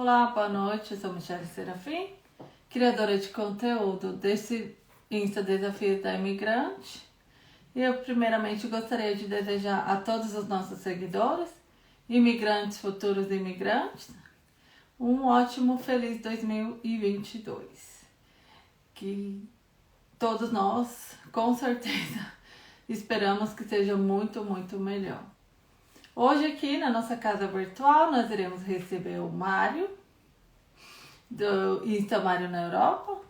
Olá, boa noite. Eu sou Michelle Serafim, criadora de conteúdo desse Insta Desafio da Imigrante. E eu, primeiramente, gostaria de desejar a todos os nossos seguidores, imigrantes, futuros imigrantes, um ótimo, feliz 2022. Que todos nós, com certeza, esperamos que seja muito, muito melhor. Hoje aqui na nossa casa virtual nós iremos receber o Mário, do Insta Mário na Europa.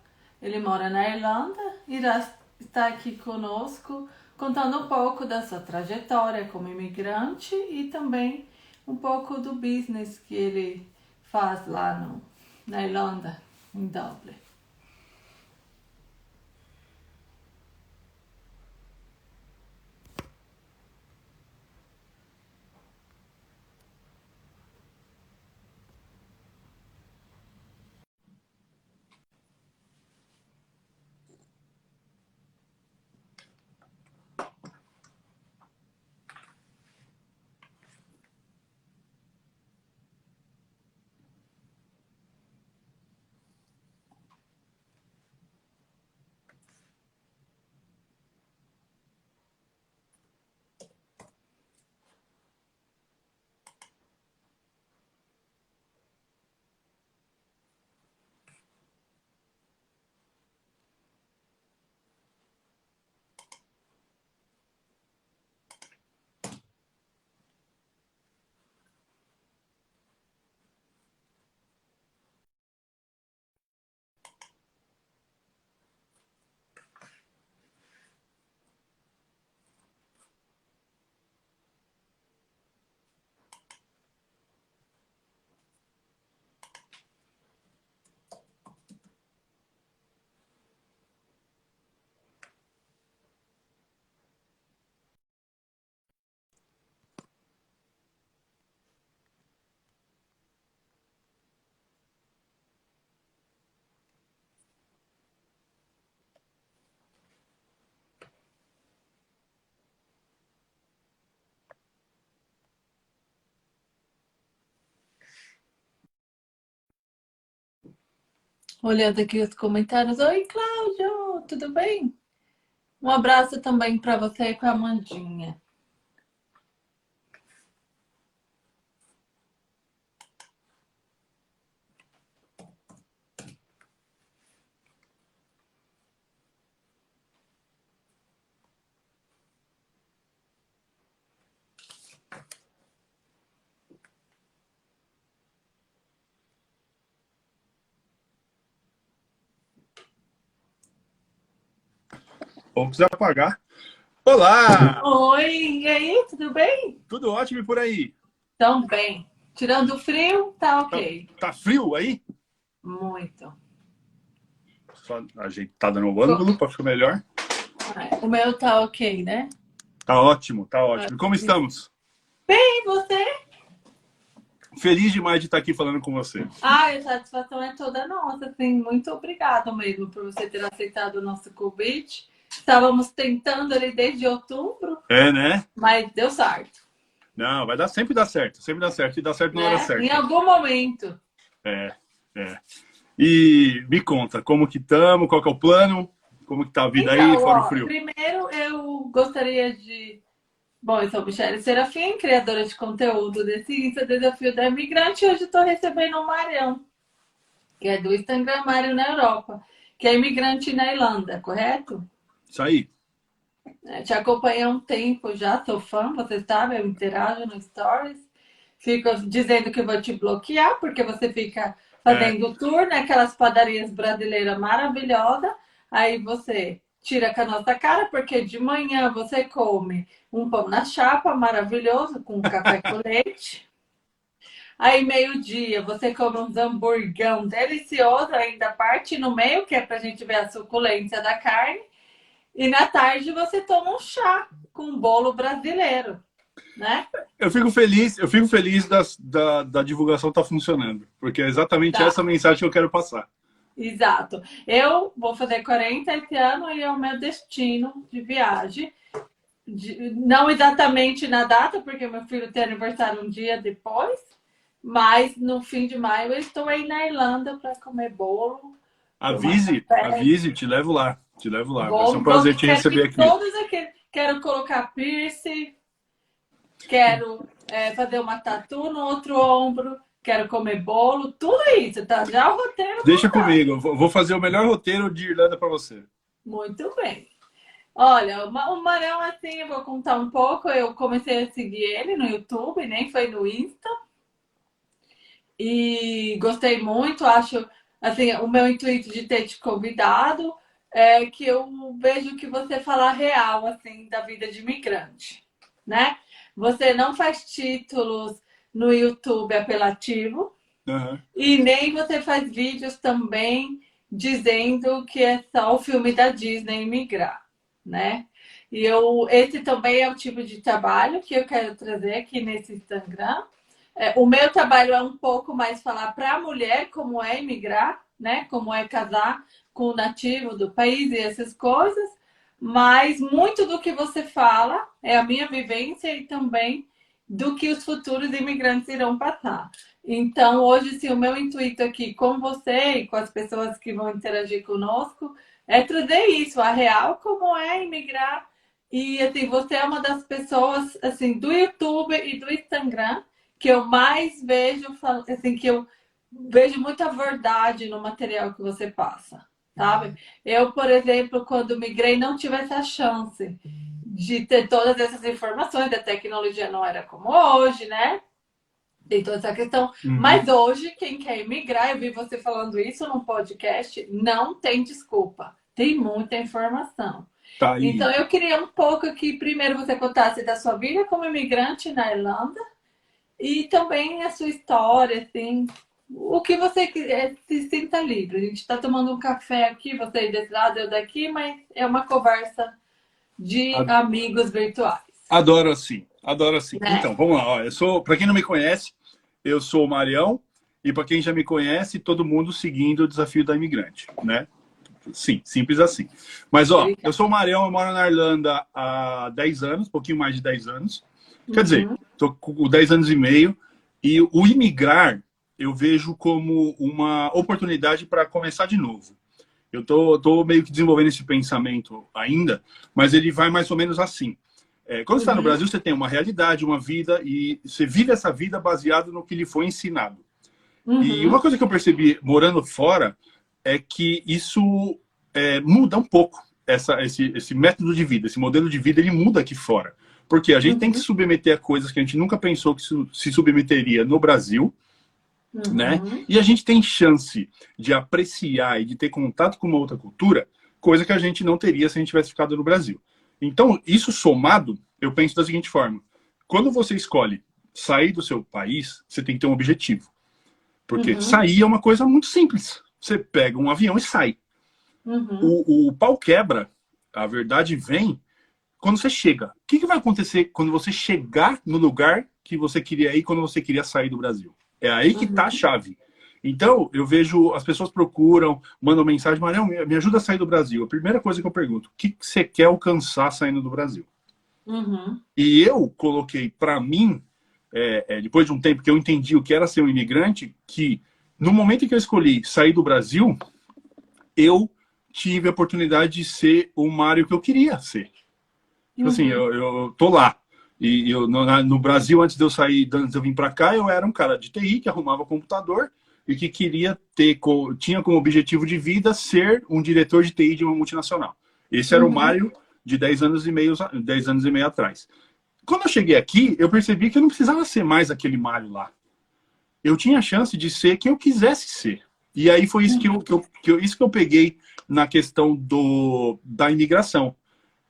Ele mora na Irlanda e irá estar aqui conosco contando um pouco da sua trajetória como imigrante e também um pouco do business que ele faz lá no, na Irlanda, em Dublin. Olhando aqui os comentários. Oi, Cláudio, tudo bem? Um abraço também para você e para a Amandinha. Ou quiser pagar. Olá! Oi, e aí, tudo bem? Tudo ótimo por aí? Tão bem. Tirando o frio, tá ok. Tá, tá frio aí? Muito. Só ajeitado no ângulo para ficar melhor. O meu tá ok, né? Tá ótimo, tá ótimo. Como estamos? Bem, você? Feliz demais de estar aqui falando com você. Ah, a satisfação é toda nossa. Assim, muito obrigada mesmo por você ter aceitado o nosso convite. Estávamos tentando ali desde outubro. É, né? Mas deu certo. Não, vai dar sempre dá certo, sempre dá certo e dá certo na hora É, certa. Em algum momento. É, é. E me conta, como que estamos, qual que é o plano, como que tá a vida aí, Então, fora ó, o frio? Primeiro, eu gostaria de. Bom, eu sou Michelle Serafim, criadora de conteúdo desse Insta Desafio da Imigrante. E hoje estou recebendo o Marião, que é do Instagram Mário na Europa, que é imigrante na Irlanda, correto? Isso aí. É, Te acompanhei há um tempo já, sou fã, você sabe, eu interajo no Stories. Fico dizendo que vou te bloquear, porque você fica fazendo tour naquelas padarias brasileiras maravilhosas. Aí você tira com a nossa cara, porque de manhã você come um pão na chapa maravilhoso, com café com leite. Aí, meio-dia, você come uns hamburgão delicioso, ainda parte no meio, que é pra gente ver a suculência da carne. E na tarde você toma um chá com bolo brasileiro, né? Eu fico feliz, eu fico feliz das, da, da divulgação tá funcionando, porque é exatamente Tá. essa mensagem que eu quero passar. Exato. Eu vou fazer 40 esse ano e é o meu destino de viagem. De- não exatamente na data, porque meu filho tem aniversário um dia depois, Mas no fim de maio eu estou aí na Irlanda para comer bolo. Avise, avise, te levo lá. Te levo lá. Vai ser um prazer te receber aqui. Todos aqueles. Quero colocar piercing, quero é, fazer uma tatu no outro ombro, quero comer bolo, tudo isso, tá? Já o roteiro. Deixa comigo, vou fazer o melhor roteiro de Irlanda para você. Muito bem. Olha, o Marão, assim, eu vou contar um pouco. Eu comecei a seguir ele no YouTube, nem foi no Insta. E gostei muito, acho, assim, o meu intuito de ter te convidado é que eu vejo que você fala real, assim, da vida de imigrante, né? Você não faz títulos no YouTube apelativo uhum. e nem você faz vídeos também dizendo que é só o filme da Disney imigrar, né? E eu, esse também é o tipo de trabalho que eu quero trazer aqui nesse Instagram. É, o meu trabalho é um pouco mais falar para a mulher como é imigrar, né? Como é casar com o nativo do país e essas coisas. Mas muito do que você fala é a minha vivência e também do que os futuros imigrantes irão passar. Então, hoje, sim, o meu intuito aqui com você e com as pessoas que vão interagir conosco é trazer isso, a real, como é imigrar. E, assim, você é uma das pessoas, assim, do YouTube e do Instagram que eu mais vejo, assim, que eu vejo muita verdade no material que você passa, sabe? Eu, por exemplo, quando migrei, não tive essa chance de ter todas essas informações, a tecnologia não era como hoje, né? Tem toda essa questão. Uhum. Mas hoje, quem quer emigrar, eu vi você falando isso num podcast, não tem desculpa. Tem muita informação. Tá então, eu queria um pouco que primeiro você contasse da sua vida como imigrante na Irlanda e também a sua história, assim, o que você quiser, se sinta livre. A gente está tomando um café aqui, você desse lado, eu daqui, mas é uma conversa de Ad... amigos virtuais. Adoro assim, adoro assim. É. Então, vamos lá. Ó, eu sou, para quem não me conhece, eu sou o Marião e para quem já me conhece, todo mundo seguindo o desafio da imigrante, né? Sim, simples assim. Mas ó, eu sou o Marião, eu moro na Irlanda há 10 anos, pouquinho mais de 10 anos. Quer uhum. dizer, estou com 10 anos e meio e o imigrar eu vejo como uma oportunidade para começar de novo. Eu tô, tô meio que desenvolvendo esse pensamento ainda, mas ele vai mais ou menos assim. É, quando uhum. está no Brasil, você tem uma realidade, uma vida, e você vive essa vida baseado no que lhe foi ensinado. Uhum. E uma coisa que eu percebi morando fora é que isso é, muda um pouco essa, esse, esse método de vida, esse modelo de vida, ele muda aqui fora. Porque a gente uhum. tem que se submeter a coisas que a gente nunca pensou que se submeteria no Brasil, Uhum. Né? E a gente tem chance de apreciar e de ter contato com uma outra cultura, coisa que a gente não teria se a gente tivesse ficado no Brasil. Então, isso somado, eu penso da seguinte forma: quando você escolhe sair do seu país, você tem que ter um objetivo. Porque uhum. sair é uma coisa muito simples. Você pega um avião e sai. Uhum. O, o, pau quebra, a verdade vem quando você chega. O que, que vai acontecer quando você chegar no lugar que você queria ir quando você queria sair do Brasil? É aí que está a uhum. chave. Então, eu vejo, as pessoas procuram, mandam mensagem, Marião, me ajuda a sair do Brasil. A primeira coisa que eu pergunto, o que você quer alcançar saindo do Brasil? Uhum. E eu coloquei para mim, é, é, depois de um tempo que eu entendi o que era ser um imigrante, que no momento em que eu escolhi sair do Brasil, eu tive a oportunidade de ser o Mário que eu queria ser. Tipo assim, uhum. assim, eu, eu tô lá. E eu, no, no, Brasil, antes de eu sair, antes de eu vir para cá, eu era um cara de TI que arrumava computador e que queria ter, tinha como objetivo de vida ser um diretor de TI de uma multinacional. Esse era uhum. o Mário de 10 anos e meio, 10 anos e meio atrás. Quando eu cheguei aqui, eu percebi que eu não precisava ser mais aquele Mário lá. Eu tinha a chance de ser quem eu quisesse ser. E aí foi isso que eu, que eu, que eu, isso que eu peguei na questão do, da imigração.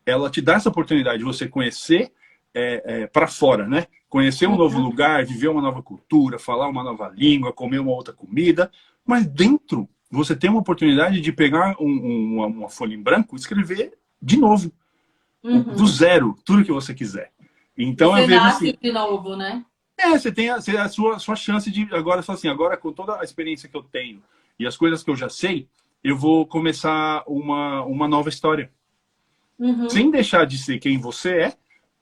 Ela te dá essa oportunidade de você conhecer é, é, para fora, né? Conhecer um novo lugar, viver uma nova cultura, falar uma nova língua, comer uma outra comida, mas dentro você tem uma oportunidade de pegar um, um, uma, uma, folha em branco e escrever de novo, uhum. do zero, tudo que você quiser. Então você eu vejo nasce assim, de novo, né? É, você tem a, a sua, sua chance de agora só assim, agora com toda a experiência que eu tenho e as coisas que eu já sei, eu vou começar uma, uma nova história. Uhum. Sem deixar de ser quem você é,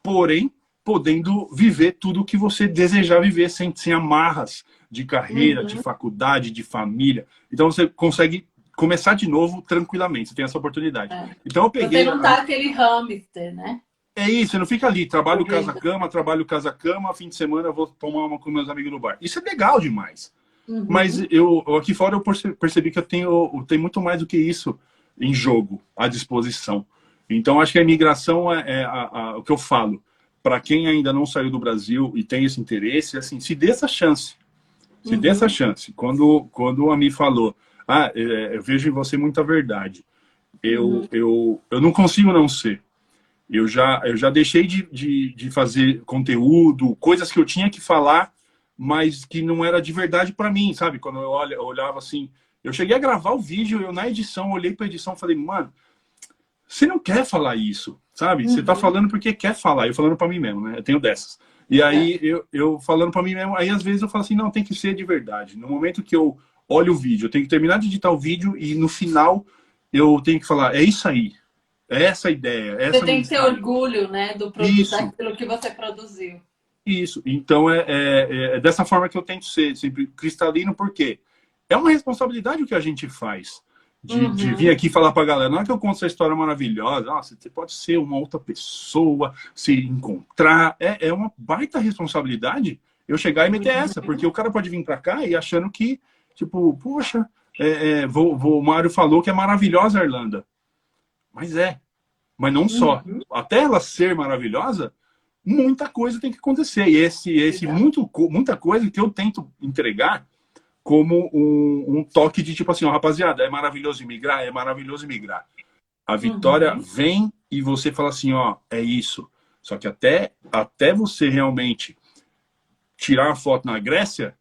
porém podendo viver tudo o que você desejar viver, sem, sem amarras, de carreira, uhum. de faculdade, de família. Então você consegue começar de novo tranquilamente, você tem essa oportunidade. É. Então eu peguei. Você não tá aquele hamster, né? É isso, você não fica ali, trabalho casa-cama, trabalho casa-cama, fim de semana eu vou tomar uma com meus amigos no bar. Isso é legal demais. Uhum. Mas eu aqui fora eu percebi que eu tenho, eu tenho muito mais do que isso em jogo, à disposição. Então acho que a imigração é, é a, a, o que eu falo. Para quem ainda não saiu do Brasil e tem esse interesse, assim, se dê essa chance. Se uhum. dê essa chance. Quando, quando a Mi falou, ah, é, eu vejo em você muita verdade. Eu, uhum. eu, eu não consigo não ser. Eu já, eu já deixei de, de, de fazer conteúdo, coisas que eu tinha que falar, mas que não era de verdade para mim, sabe? Quando eu, olha, eu olhava assim, eu cheguei a gravar o vídeo, eu na edição, olhei para edição e falei, mano, você não quer falar isso, sabe? Uhum. Você tá uhum. falando porque quer falar. Eu falando para mim mesmo, né? Eu tenho dessas. E aí, eu, eu falando para mim mesmo, aí às vezes eu falo assim, não, tem que ser de verdade. No momento que eu olho o vídeo, eu tenho que terminar de editar o vídeo e no final eu tenho que falar, é isso aí, é essa a ideia. É essa você tem que ter orgulho, né, do produto, daquilo que você produziu. Isso. Então é, é, é, dessa forma que eu tento ser sempre cristalino, porque é uma responsabilidade o que a gente faz. De, uhum. de vir aqui falar para a galera, não é que eu conto essa história maravilhosa, nossa, você pode ser uma outra pessoa, se encontrar. É, é uma baita responsabilidade eu chegar e meter uhum. essa, porque o cara pode vir para cá e achando que, tipo, poxa, é, é, vou, vou, o Mário falou que é maravilhosa a Irlanda. Mas é. Mas não só. Uhum. Até ela ser maravilhosa, muita coisa tem que acontecer. E esse, esse muito, muita coisa que eu tento entregar como um, um toque de tipo assim, ó, rapaziada, é maravilhoso imigrar, é maravilhoso imigrar. A vitória uhum. vem e você fala assim, ó, é isso. Só que até, até você realmente tirar uma foto na Grécia,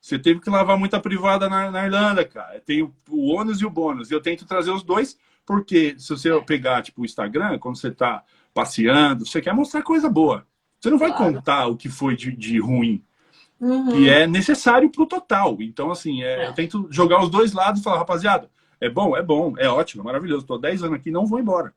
você teve que lavar muita privada na, na Irlanda, cara. Tem o, o ônus e o bônus. Eu tento trazer os dois porque se você pegar, tipo, o Instagram, quando você está passeando, você quer mostrar coisa boa. Você não vai claro. contar o que foi de, de ruim. Uhum. Que é necessário para o total. Então, assim, é, é. eu tento jogar os dois lados e falar, rapaziada, é bom, é bom, é ótimo, é maravilhoso. Estou 10 anos aqui, não vou embora.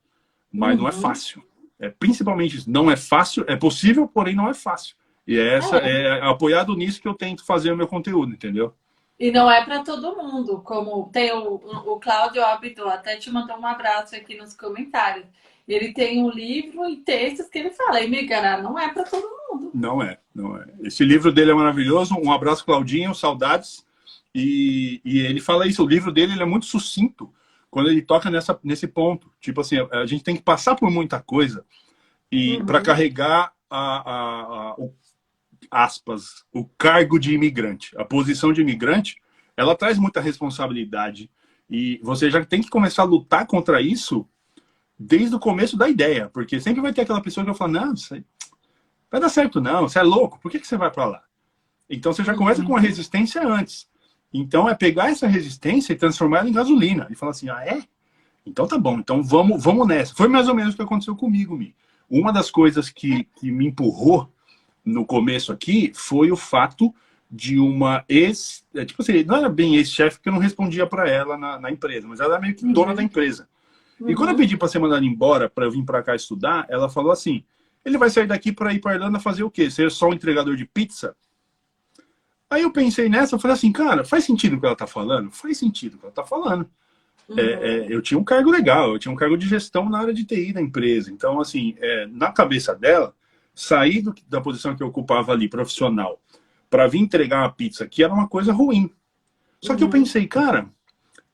Mas uhum. não é uhum. fácil. É principalmente isso. Não é fácil, é possível, porém não é fácil. E é, essa, é. é apoiado nisso que eu tento fazer o meu conteúdo, entendeu? E não é para todo mundo, como tem o, o Cláudio Abdo, até te mandou um abraço aqui nos comentários. Ele tem um livro e textos que ele fala, emigrar não é para todo mundo. Não é, não é. Esse livro dele é maravilhoso. Um abraço, Claudinho, saudades. E, e ele fala isso, o livro dele é muito sucinto quando ele toca nessa, nesse ponto. Tipo assim, a gente tem que passar por muita coisa e uhum. para carregar a, a, a, o aspas, o cargo de imigrante, a posição de imigrante, ela traz muita responsabilidade e você já tem que começar a lutar contra isso desde o começo da ideia, porque sempre vai ter aquela pessoa que vai falar, não, vai dar certo não, você é louco, por que, que você vai para lá? Então você já começa com a resistência antes. Então é pegar essa resistência e transformar ela em gasolina e falar assim, ah é? Então tá bom, então vamos, vamos nessa. Foi mais ou menos o que aconteceu comigo, Mi. Uma das coisas que, que me empurrou no começo aqui foi o fato de uma ex. É, tipo assim, não era bem ex-chefe, porque eu não respondia para ela na, na, empresa, mas ela era meio que dona uhum. da empresa. Uhum. E quando eu uhum. pedi para ser mandada embora, para eu vir para cá estudar, ela falou assim: ele vai sair daqui para ir para Irlanda fazer o quê? Ser só um entregador de pizza? Aí eu pensei nessa, eu falei assim, cara, faz sentido o que ela tá falando? Faz sentido o que ela tá falando. Uhum. É, é, eu tinha um cargo legal, eu tinha um cargo de gestão na área de TI da empresa. Então, assim, é, na cabeça dela, sair do, da posição que eu ocupava ali, profissional, para vir entregar uma pizza, que era uma coisa ruim. Só que eu uhum. pensei, cara,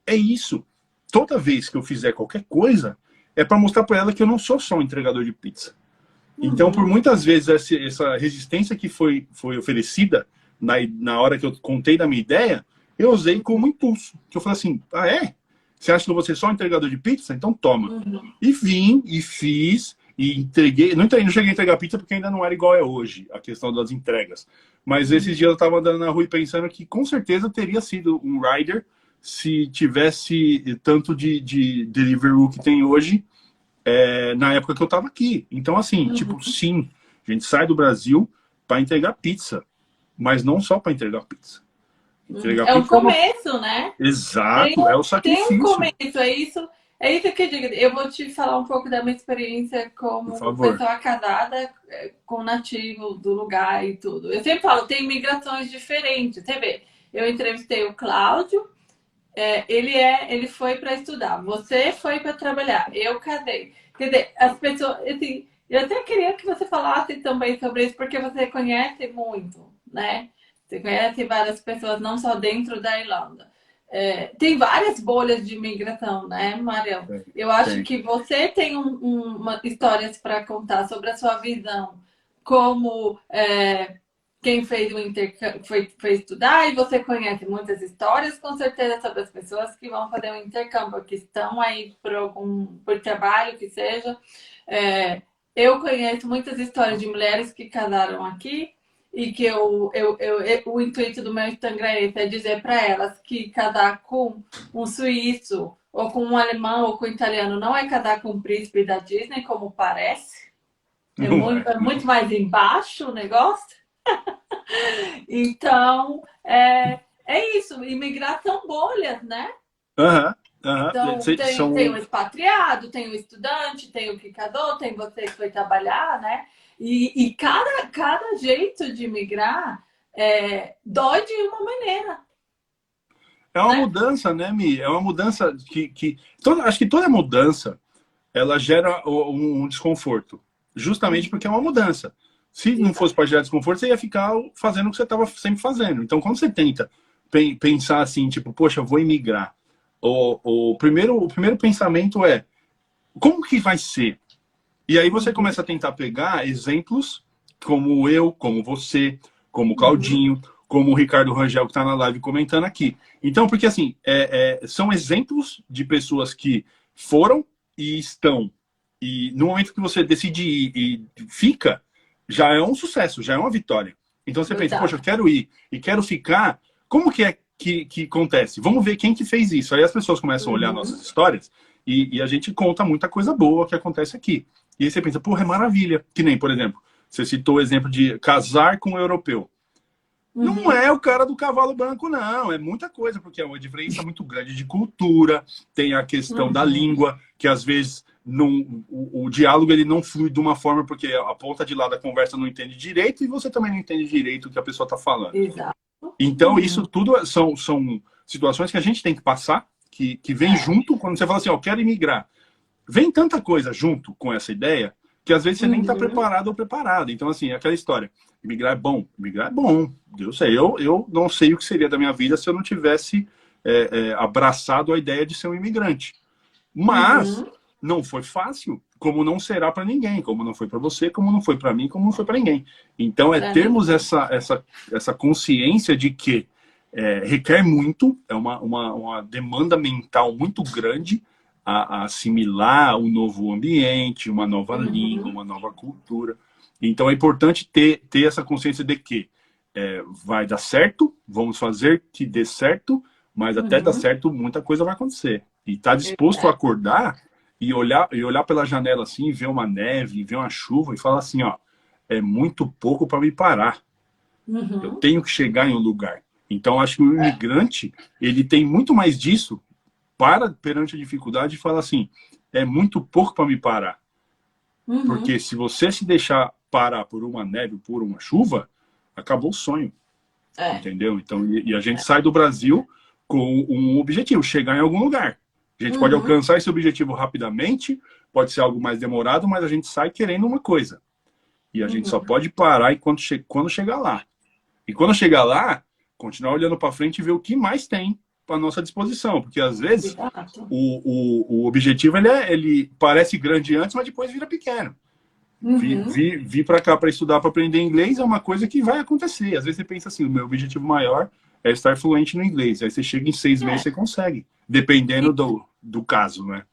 é isso. Toda vez que eu fizer qualquer coisa, é para mostrar para ela que eu não sou só um entregador de pizza. Uhum. Então, por muitas vezes, essa, resistência que foi, foi oferecida na, na hora que eu contei da minha ideia, eu usei como impulso. Que eu falei assim, ah, é? Você acha que eu vou ser só um entregador de pizza? Então toma. Uhum. E vim, e fiz, e entreguei. Não, entreguei, não cheguei a entregar pizza porque ainda não era igual é hoje, a questão das entregas. Mas esses dias eu estava andando na rua e pensando que com certeza teria sido um rider se tivesse tanto de, de delivery que tem hoje é, na época que eu estava aqui. Então, assim, uhum. tipo, sim, a gente sai do Brasil para entregar pizza, mas não só para entregar pizza. Entregar é o começo, né? Exato, tem, é o sacrifício. Tem um começo, é isso é isso que eu digo. Eu vou te falar um pouco da minha experiência como pessoa casada é, com nativo do lugar e tudo. Eu sempre falo, tem migrações diferentes. Você vê, eu entrevistei o Cláudio, é, ele é, ele foi para estudar, você foi para trabalhar, eu casei. Quer dizer, as pessoas, assim, eu até queria que você falasse também sobre isso, porque você conhece muito, né? Você conhece várias pessoas, não só dentro da Irlanda. É, tem várias bolhas de imigração, né, Marião? Eu acho que você tem um, um, uma, histórias para contar sobre a sua visão como é, quem fez o intercâmbio, foi, foi estudar e você conhece muitas histórias, com certeza, sobre as pessoas que vão fazer um intercâmbio, que estão aí por algum por trabalho que seja. É, eu conheço muitas histórias de mulheres que casaram aqui e que eu, eu, eu, o intuito do meu Instagram é, é dizer para elas que casar com um suíço ou com um alemão ou com um italiano não é casar com um príncipe da Disney, como parece. É muito, é muito mais embaixo o negócio. então, é, é isso. Imigração bolhas, né? Uhum. Uhum. Então, tem, são... tem o expatriado, tem o estudante, tem o que casou, tem você que foi trabalhar, né? E, e cada, cada jeito de migrar é, dói de uma maneira. É uma né? mudança, né, Mi? É uma mudança que. que toda, acho que toda mudança ela gera um, um desconforto. Justamente porque é uma mudança. Se não fosse para gerar desconforto, você ia ficar fazendo o que você estava sempre fazendo. Então, quando você tenta pensar assim, tipo, poxa, eu vou emigrar, o, o, primeiro, o primeiro pensamento é como que vai ser? E aí você começa a tentar pegar exemplos como eu, como você, como o Claudinho, como o Ricardo Rangel que está na live comentando aqui. Então, porque assim, é, é, são exemplos de pessoas que foram e estão. E no momento que você decide ir e fica, já é um sucesso, já é uma vitória. Então você pensa, poxa, eu quero ir e quero ficar. Como que é que, que acontece? Vamos ver quem que fez isso. Aí as pessoas começam a olhar uhum. nossas histórias e, e, a gente conta muita coisa boa que acontece aqui. E aí você pensa, porra, é maravilha. Que nem, por exemplo, você citou o exemplo de casar com um europeu. Uhum. Não é o cara do cavalo branco, não. É muita coisa, porque é uma diferença muito grande de cultura. Tem a questão uhum. da língua, que às vezes não, o, o, diálogo ele não flui de uma forma porque a ponta de lá da conversa não entende direito e você também não entende direito o que a pessoa está falando. Exato. Então, uhum. isso tudo são, são situações que a gente tem que passar, que, que vem junto quando você fala assim, ó, quero imigrar. Vem tanta coisa junto com essa ideia que às vezes você uhum. nem está preparado ou preparado. Então, assim, é aquela história. Imigrar é bom. Imigrar é bom. Eu sei. Eu, eu não sei o que seria da minha vida se eu não tivesse é, é, abraçado a ideia de ser um imigrante. Mas uhum. não foi fácil, como não será para ninguém, como não foi para você, como não foi para mim, como não foi para ninguém. Então, é termos essa, essa, essa consciência de que é, requer muito, é uma, uma, uma demanda mental muito grande a, a assimilar um novo ambiente, uma nova uhum. língua, uma nova cultura. Então é importante ter, ter essa consciência de que é, vai dar certo, vamos fazer que dê certo, mas até uhum. dar certo muita coisa vai acontecer. E tá disposto é. a acordar e olhar, e olhar pela janela assim, ver uma neve, ver uma chuva e falar assim, ó, é muito pouco para me parar. Uhum. Eu tenho que chegar em um lugar. Então acho que o imigrante ele tem muito mais disso para perante a dificuldade e fala assim: é muito pouco para me parar. Uhum. Porque se você se deixar parar por uma neve, por uma chuva, acabou o sonho. É. Entendeu? Então, e, e a gente é. sai do Brasil com um objetivo, chegar em algum lugar. A gente uhum. pode alcançar esse objetivo rapidamente, pode ser algo mais demorado, mas a gente sai querendo uma coisa. E a uhum. gente só uhum. pode parar enquanto che quando chegar lá. E quando chegar lá, continuar olhando para frente e ver o que mais tem à nossa disposição, porque às vezes o, o, o objetivo ele, é, ele parece grande antes, mas depois vira pequeno. Uhum. Vir, vir, vir para cá para estudar, para aprender inglês é uma coisa que vai acontecer. Às vezes você pensa assim: o meu objetivo maior é estar fluente no inglês. Aí você chega em seis é. meses você consegue, dependendo do, do caso, né?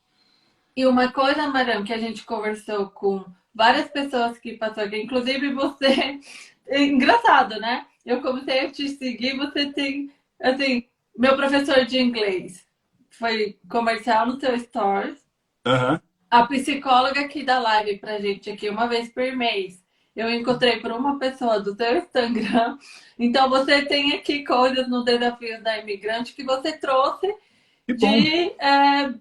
E uma coisa, Maram, que a gente conversou com várias pessoas que passaram aqui, inclusive você, é engraçado, né? Eu comecei a te seguir, você tem, assim, meu professor de inglês foi comercial no teu stores. Uhum. A psicóloga que dá live pra gente aqui uma vez por mês. Eu encontrei por uma pessoa do teu Instagram. Então você tem aqui coisas no Desafios da Imigrante que você trouxe de, é,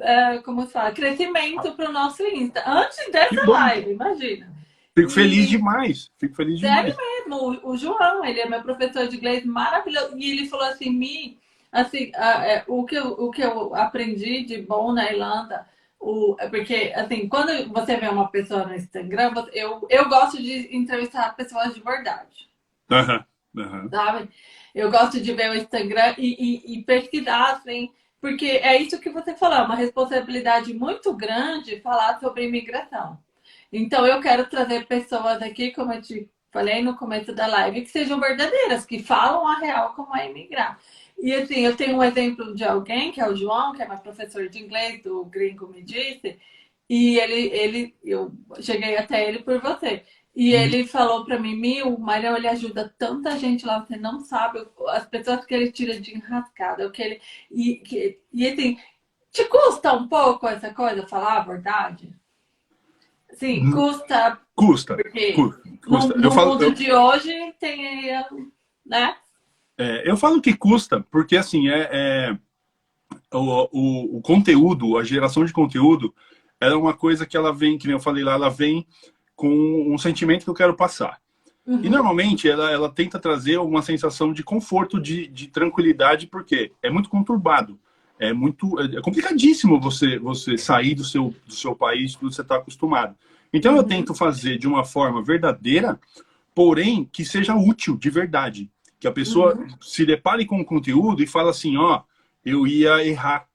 é, como se fala, crescimento para o nosso Insta. Antes dessa live, imagina. Fico feliz demais. Fico feliz demais. Sério mesmo. O, o, João, ele é meu professor de inglês maravilhoso. E ele falou assim, Mi, assim, é, o, que eu, o que eu aprendi de bom na Irlanda, o, é porque, assim, quando você vê uma pessoa no Instagram, eu, eu gosto de entrevistar pessoas de verdade. Uhum, uhum. Sabe? Eu gosto de ver o Instagram e, e, e pesquisar, assim, porque é isso que você falou, é uma responsabilidade muito grande falar sobre imigração. Então, eu quero trazer pessoas aqui, como eu te falei no começo da live, que sejam verdadeiras, que falam a real como é imigrar. E assim, eu tenho um exemplo de alguém, que é o João, que é meu professor de inglês, do Gringo Me Disse, e ele, ele eu cheguei até ele por você. E uhum. ele falou para mim, Mil, o Marião, ele ajuda tanta gente lá, você não sabe as pessoas que ele tira de enrascada, o que ele. E, que, e assim, te custa um pouco essa coisa, falar a verdade? Sim, hum. custa. Custa. Porque custa. No, no falo, mundo eu... de hoje tem, né? É, eu falo que custa, porque assim, é, é o, o, o, conteúdo, a geração de conteúdo, é uma coisa que ela vem, que nem eu falei lá, ela vem com um sentimento que eu quero passar. Uhum. E normalmente ela, ela tenta trazer uma sensação de conforto, de, de tranquilidade, porque é muito conturbado. É muito é complicadíssimo você você sair do seu, do seu país, tudo você está acostumado. Então uhum. eu tento fazer de uma forma verdadeira, porém que seja útil de verdade. Que a pessoa uhum. se depare com o conteúdo e fala assim, ó, eu ia errar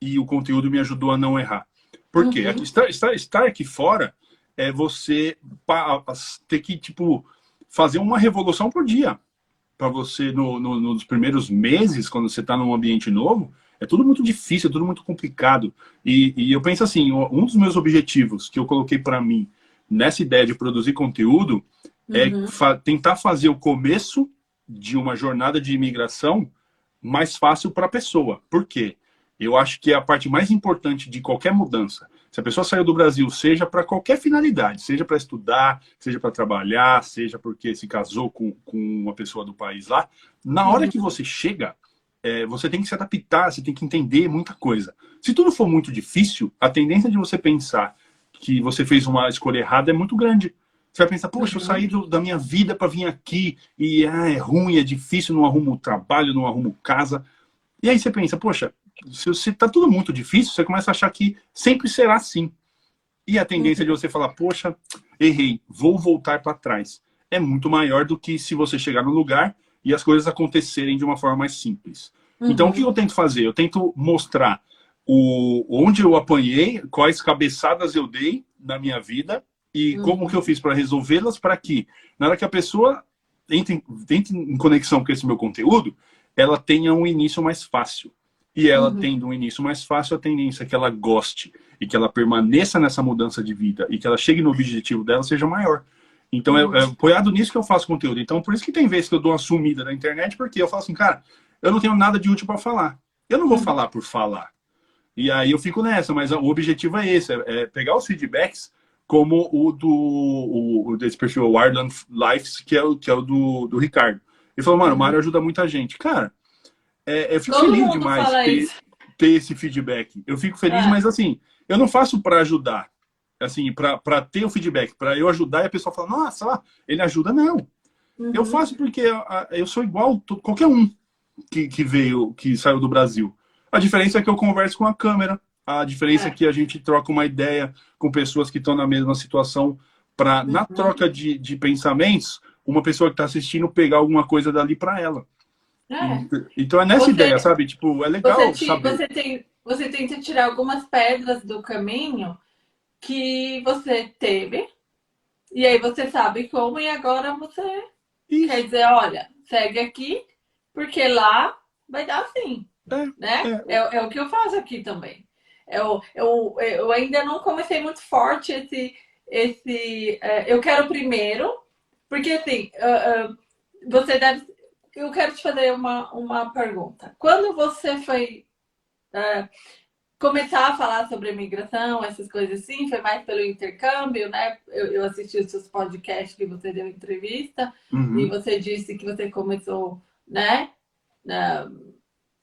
e o conteúdo me ajudou a não errar. Por quê? Uhum. Estar, estar, estar aqui fora é você ter que, tipo, fazer uma revolução por dia. Para você, no, no, nos primeiros meses, quando você está num ambiente novo, é tudo muito difícil, é tudo muito complicado. E, e eu penso assim, um dos meus objetivos que eu coloquei para mim nessa ideia de produzir conteúdo é uhum. é fa tentar fazer o começo de uma jornada de imigração mais fácil para a pessoa. Por quê? Eu acho que é a parte mais importante de qualquer mudança. Se a pessoa saiu do Brasil, seja para qualquer finalidade, seja para estudar, seja para trabalhar, seja porque se casou com, com uma pessoa do país lá, na hora que você chega, é, você tem que se adaptar, você tem que entender muita coisa. Se tudo for muito difícil, a tendência de você pensar que você fez uma escolha errada é muito grande. Você vai pensar, poxa, eu saí do, da minha vida para vir aqui e ah, é ruim, é difícil, não arrumo trabalho, não arrumo casa. E aí você pensa, poxa, se está tudo muito difícil, você começa a achar que sempre será assim. E a tendência de você falar, poxa, errei, vou voltar para trás, é muito maior do que se você chegar no lugar e as coisas acontecerem de uma forma mais simples. Uhum. Então, o que eu tento fazer? Eu tento mostrar o, onde eu apanhei, quais cabeçadas eu dei na minha vida e uhum. como que eu fiz para resolvê-las para que, na hora que a pessoa entre, entre em conexão com esse meu conteúdo, ela tenha um início mais fácil e ela uhum. tendo um início mais fácil, a tendência é que ela goste e que ela permaneça nessa mudança de vida e que ela chegue no objetivo dela seja maior. Então é, é apoiado nisso que eu faço conteúdo. Então por isso que tem vezes que eu dou uma sumida na internet, porque eu falo assim, cara, eu não tenho nada de útil para falar. Eu não vou uhum. falar por falar. E aí eu fico nessa, mas o objetivo é esse, é, é pegar os feedbacks como o do o, desse perfil Wildland Lives, que é o, que é o do, do Ricardo. Ele falou, mano, o Mário uhum. ajuda muita gente. Cara, é, eu fico Todo feliz demais ter, ter, esse feedback. Eu fico feliz, é. mas assim, eu não faço para ajudar. Assim, para ter o feedback, para eu ajudar e a pessoa fala, nossa, lá, ele ajuda, não. Uhum. Eu faço porque eu sou igual qualquer um que, que veio, que saiu do Brasil. A diferença é que eu converso com a câmera, a diferença é, é que a gente troca uma ideia com pessoas que estão na mesma situação, para, uhum. na troca de, de pensamentos, uma pessoa que está assistindo pegar alguma coisa dali para ela. É. Então é nessa você, ideia, sabe? Tipo, é legal você, te, saber. Você, tem, você tenta tirar algumas pedras do caminho que você teve, e aí você sabe como, e agora você Isso. quer dizer, olha, segue aqui, porque lá vai dar assim. É, né? É. É, é, o que eu faço aqui também. Eu, eu, eu ainda não comecei muito forte esse. esse é, eu quero primeiro, porque assim, uh, uh, você deve eu quero te fazer uma, uma pergunta. Quando você foi é, começar a falar sobre imigração, essas coisas assim, foi mais pelo intercâmbio, né? Eu, eu assisti os seus podcasts que você deu entrevista uhum. e você disse que você começou, né? Na,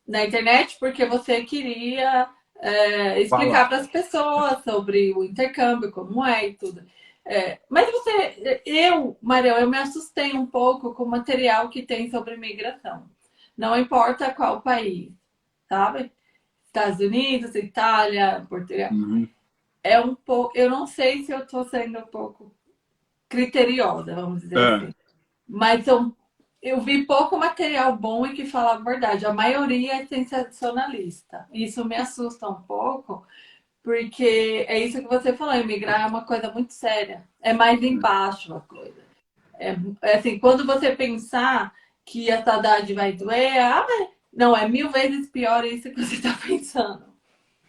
na internet porque você queria é, explicar para as pessoas sobre o intercâmbio, como é e tudo. É, mas você, eu, Mariel, eu me assustei um pouco com o material que tem sobre imigração. Não importa qual país, sabe? Estados Unidos, Itália, Portugal. Uhum. É um pouco. Eu não sei se eu estou sendo um pouco criteriosa, vamos dizer é. assim. Mas eu, eu vi pouco material bom e que fala a verdade. A maioria é sensacionalista. Isso me assusta um pouco, porque é isso que você falou, imigrar é uma coisa muito séria. É mais embaixo a coisa. É, é assim, quando você pensar que a saudade vai doer, ah, não, é mil vezes pior isso que você está pensando.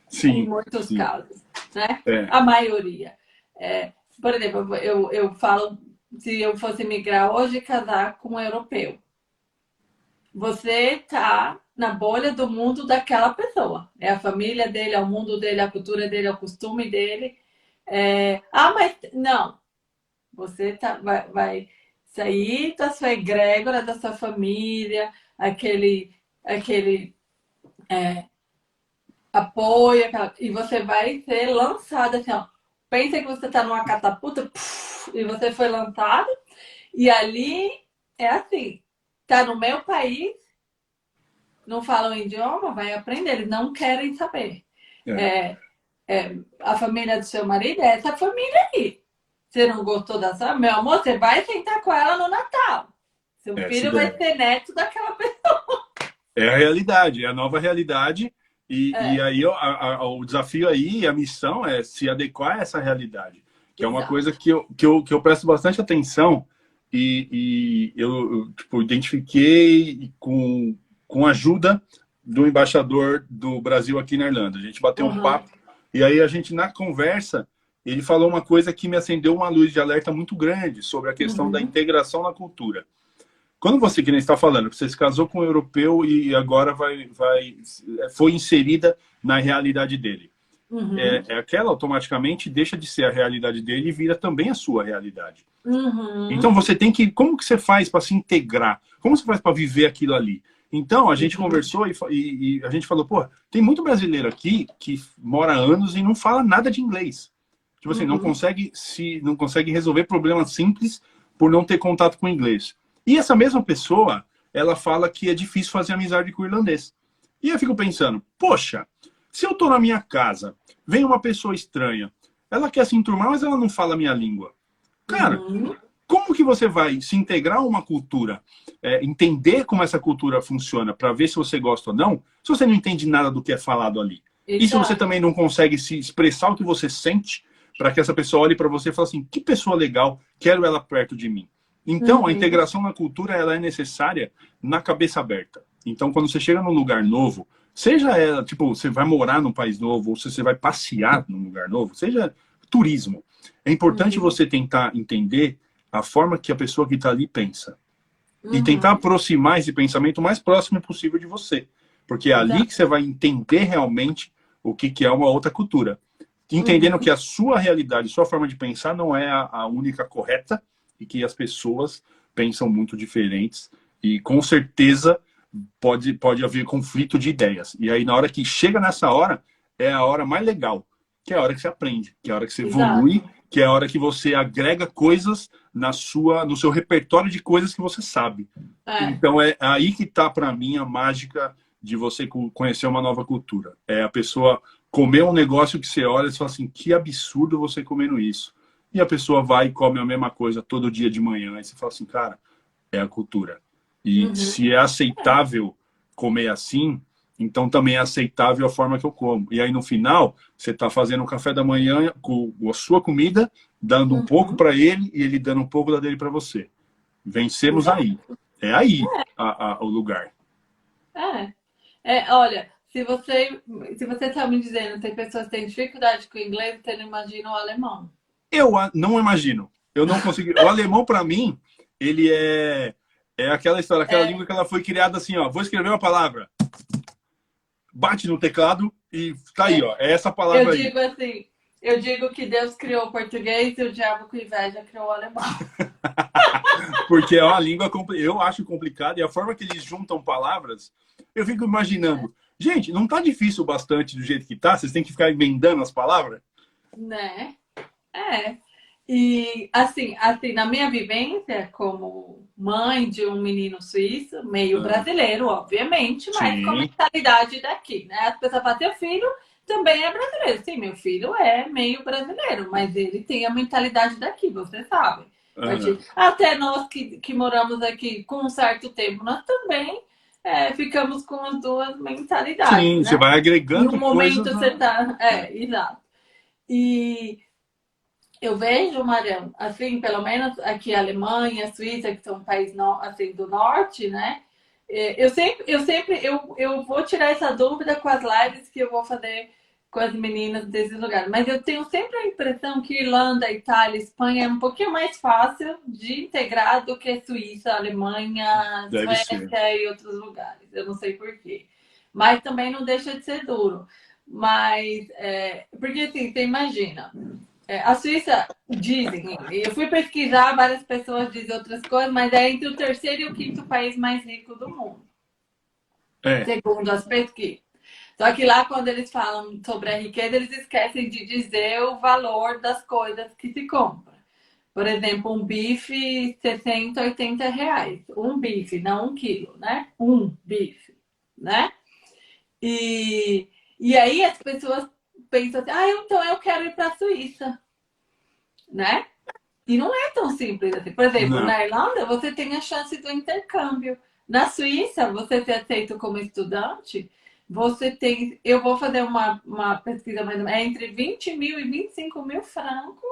Sim. Em muitos sim. casos, né? É. A maioria. É, por exemplo, eu, eu falo, se eu fosse migrar hoje, casar com um europeu. Você tá na bolha do mundo daquela pessoa. É a família dele, é o mundo dele, a cultura dele, é o costume dele. É... Ah, mas não. Você tá, vai, vai sair da sua egrégora, da sua família, aquele, aquele é, apoio, aquela... e você vai ser lançada assim, ó, pensa que você está numa catapulta e você foi lançado. E ali é assim, tá no meu país, não falam idioma, vai aprender, eles não querem saber. É. É, é, a família do seu marido é essa família aí. Você não gostou da sua? Meu amor, você vai sentar com ela no Natal. Seu é, filho vai ser neto daquela pessoa. É a realidade, é a nova realidade e, é. e aí a, a, o desafio aí, a missão é se adequar a essa realidade, que Exato. é uma coisa que eu, que, eu, que eu presto bastante atenção e, e eu, eu tipo, identifiquei com, com a ajuda do embaixador do Brasil aqui na Irlanda. A gente bateu uhum. um papo e aí a gente, na conversa, ele falou uma coisa que me acendeu uma luz de alerta muito grande sobre a questão uhum. da integração na cultura. Quando você, que nem está falando, você se casou com um europeu e agora vai, vai, foi inserida na realidade dele. Uhum. É, é, aquela automaticamente deixa de ser a realidade dele e vira também a sua realidade. Uhum. Então você tem que. Como que você faz para se integrar? Como você faz para viver aquilo ali? Então a gente uhum. conversou e, e, e, a gente falou, pô, tem muito brasileiro aqui que mora anos e não fala nada de inglês. Tipo assim, não uhum. consegue se não consegue resolver problemas simples por não ter contato com o inglês. E essa mesma pessoa, ela fala que é difícil fazer amizade com o irlandês. E eu fico pensando, poxa, se eu tô na minha casa, vem uma pessoa estranha, ela quer se enturmar, mas ela não fala a minha língua. Cara, uhum. como que você vai se integrar a uma cultura, é, entender como essa cultura funciona, para ver se você gosta ou não, se você não entende nada do que é falado ali? Exato. E se você também não consegue se expressar o que você sente, para que essa pessoa olhe para você e fale assim: que pessoa legal, quero ela perto de mim. Então, uhum. a integração na cultura ela é necessária na cabeça aberta. Então, quando você chega num lugar novo, seja ela, tipo, você vai morar num país novo, ou se você vai passear num lugar novo, seja turismo, é importante uhum. você tentar entender a forma que a pessoa que está ali pensa. Uhum. E tentar aproximar esse pensamento o mais próximo possível de você. Porque é ali que você vai entender realmente o que, que é uma outra cultura. Entendendo uhum. que a sua realidade, sua forma de pensar não é a, a única correta, e que as pessoas pensam muito diferentes e com certeza pode, pode haver conflito de ideias. E aí, na hora que chega nessa hora, é a hora mais legal, que é a hora que você aprende, que é a hora que você evolui, Exato. que é a hora que você agrega coisas na sua, no seu repertório de coisas que você sabe. É. Então, é aí que está, para mim, a mágica de você conhecer uma nova cultura. É a pessoa comer um negócio que você olha e fala assim, que absurdo você comendo isso e a pessoa vai e come a mesma coisa todo dia de manhã. Aí você fala assim, cara, é a cultura. E uhum. se é aceitável comer assim, então também é aceitável a forma que eu como. E aí no final, você está fazendo o café da manhã com a sua comida, dando um uhum. pouco para ele e ele dando um pouco da dele para você. Vencemos Exato. aí. É aí é. A, a, o lugar. É. é. Olha, se você se você está me dizendo que tem pessoas que têm dificuldade com o inglês, você não imagina o alemão. Eu não imagino. Eu não consegui. O alemão, para mim, ele é, é aquela história, aquela é. língua que ela foi criada assim, ó. Vou escrever uma palavra. Bate no teclado e tá aí, ó. É essa palavra eu aí. Eu digo assim, eu digo que Deus criou o português e o diabo com inveja criou o alemão. Porque é uma língua, eu acho complicada e a forma que eles juntam palavras, eu fico imaginando Gente, não tá difícil bastante do jeito que tá? Vocês têm que ficar emendando as palavras? Né? É. E assim, assim, na minha vivência como mãe de um menino suíço, meio ah. brasileiro, obviamente, mas Sim. com a mentalidade daqui, né? As pessoas falam, teu filho também é brasileiro. Sim, meu filho é meio brasileiro, mas ele tem a mentalidade daqui, você sabe. Uhum. Até nós que, que moramos aqui com um certo tempo, nós também é, ficamos com as duas mentalidades. Sim, né? você vai agregando. No momento você tá. É, exato. E eu vejo, Marião, assim, pelo menos aqui Alemanha, Suíça, que são países assim, do norte, né? É, eu sempre, eu sempre, eu, eu vou tirar essa dúvida com as lives que eu vou fazer com as meninas desses lugares. Mas eu tenho sempre a impressão que Irlanda, Itália, Espanha é um pouquinho mais fácil de integrar do que Suíça, Alemanha, Deve Suécia ser. e outros lugares. Eu não sei porquê. Mas também não deixa de ser duro. Mas, é, porque assim, você imagina, é, a Suíça, dizem, eu fui pesquisar, várias pessoas dizem outras coisas, mas é entre o terceiro e o quinto país mais rico do mundo. É. Segundo as pesquisas. Só que lá, quando eles falam sobre a riqueza, eles esquecem de dizer o valor das coisas que se compra. Por exemplo, um bife, 60, 80 reais. Um bife, não um quilo, né? Um bife, né? E, e aí as pessoas pensam assim, ah, então eu quero ir para a Suíça, né? E não é tão simples assim. Por exemplo, não. na Irlanda, você tem a chance do intercâmbio. Na Suíça, você ser aceito como estudante, você tem. Eu vou fazer uma, uma pesquisa mais é entre 20 mil e 25 mil francos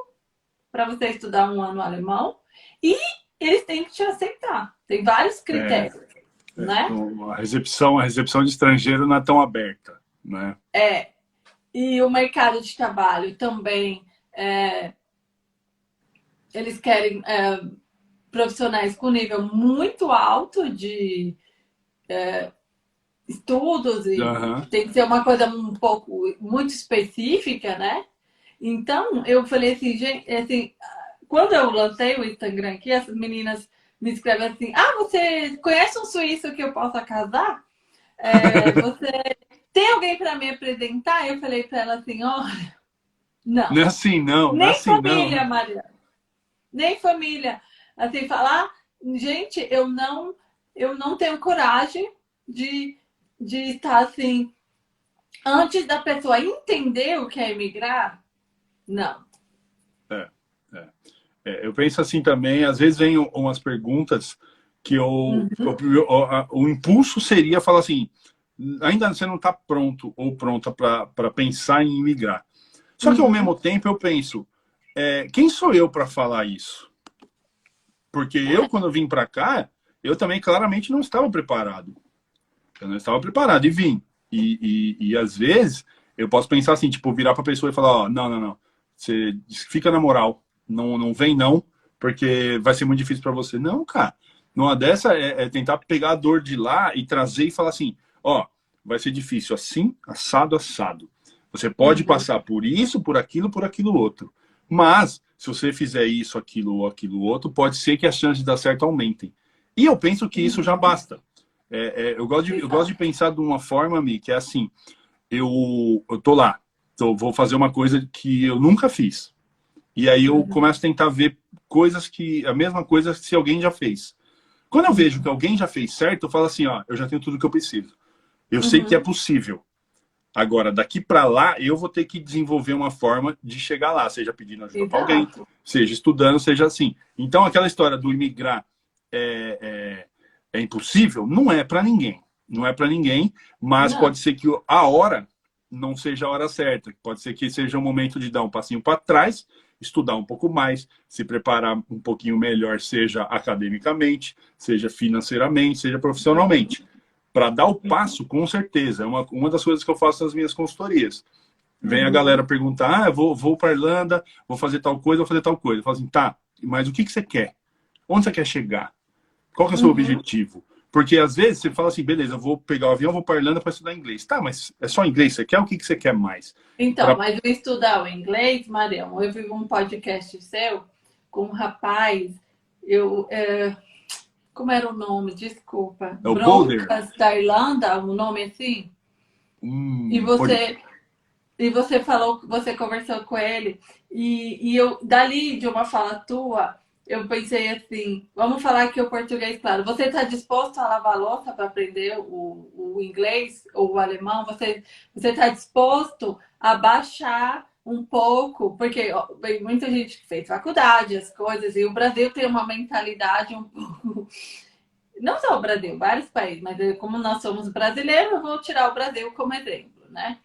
para você estudar um ano alemão. E eles têm que te aceitar. Tem vários critérios. É, é, né? A recepção, a recepção de estrangeiro não é tão aberta. Né? É. E o mercado de trabalho também. É, eles querem é, profissionais com nível muito alto de é, estudos e uhum. tem que ser uma coisa um pouco muito específica, né? Então eu falei assim, gente, assim, quando eu lancei o Instagram aqui, as meninas me escrevem assim: Ah, você conhece um suíço que eu possa casar? É, você tem alguém para me apresentar? Eu falei para ela assim: Olha, não. Não é assim, não. Nem não é assim, família, não. Maria. Nem família. Assim, falar, gente, eu não, eu não tenho coragem de de estar assim, antes da pessoa entender o que é emigrar, não. É, é. é eu penso assim também, às vezes vem umas perguntas que eu, uhum. o, o, o, impulso seria falar assim, ainda você não está pronto ou pronta para pensar em imigrar. Só que ao uhum. mesmo tempo eu penso, é, quem sou eu para falar isso? Porque eu, quando eu vim para cá, eu também claramente não estava preparado. Eu não estava preparado e vim. E, e, e às vezes eu posso pensar assim, tipo, virar para a pessoa e falar, ó, não, não, não. Você fica na moral, não, não vem não, porque vai ser muito difícil para você. Não, cara. Numa dessa é, é, tentar pegar a dor de lá e trazer e falar assim, ó, vai ser difícil assim, assado, assado. Você pode uhum. passar por isso, por aquilo, por aquilo outro. Mas, se você fizer isso, aquilo ou aquilo outro, pode ser que as chances de dar certo aumentem. E eu penso que isso já basta. É, é, eu, gosto de, eu gosto de pensar de uma forma, Mi, que é assim, eu, eu tô lá, tô, vou fazer uma coisa que eu nunca fiz. E aí eu uhum. começo a tentar ver coisas que, a mesma coisa se alguém já fez. Quando eu vejo que alguém já fez certo, eu falo assim, ó, eu já tenho tudo que eu preciso. Eu uhum. sei que é uhum. possível. Agora, daqui para lá, eu vou ter que desenvolver uma forma de chegar lá, seja pedindo ajuda para alguém, seja estudando, seja assim. Então, aquela história do imigrar é, é, é impossível? Não é para ninguém. Não é para ninguém, mas não. pode ser que a hora não seja a hora certa. Pode ser que seja o momento de dar um passinho para trás, estudar um pouco mais, se preparar um pouquinho melhor, seja academicamente, seja financeiramente, seja profissionalmente. Para dar o passo, com certeza. É uma, uma das coisas que eu faço nas minhas consultorias. Vem a uhum. galera perguntar: ah, vou, vou para Irlanda, vou fazer tal coisa, vou fazer tal coisa. Eu falo assim: tá, mas o que, que você quer? Onde você quer chegar? Qual que é o seu uhum. objetivo? Porque às vezes você fala assim, beleza, eu vou pegar o avião, vou para Irlanda para estudar inglês. Tá, mas é só inglês? Você quer o que, que você quer mais? Então, pra... mas estudar o inglês, Marião, eu vi um podcast seu com um rapaz, eu. É... Como era o nome? Desculpa. É o Broncas da Irlanda, o um nome assim? Hum, e você e você falou, você conversou com ele e, e eu dali de uma fala tua eu pensei assim, vamos falar aqui o português, claro. Você está disposto a lavar louça para aprender o, o inglês ou o alemão? Você está disposto a baixar um pouco? Porque ó, tem muita gente que fez faculdade, as coisas, e o Brasil tem uma mentalidade um pouco. Não só o Brasil, vários países, mas como nós somos brasileiros, eu vou tirar o Brasil como exemplo, né?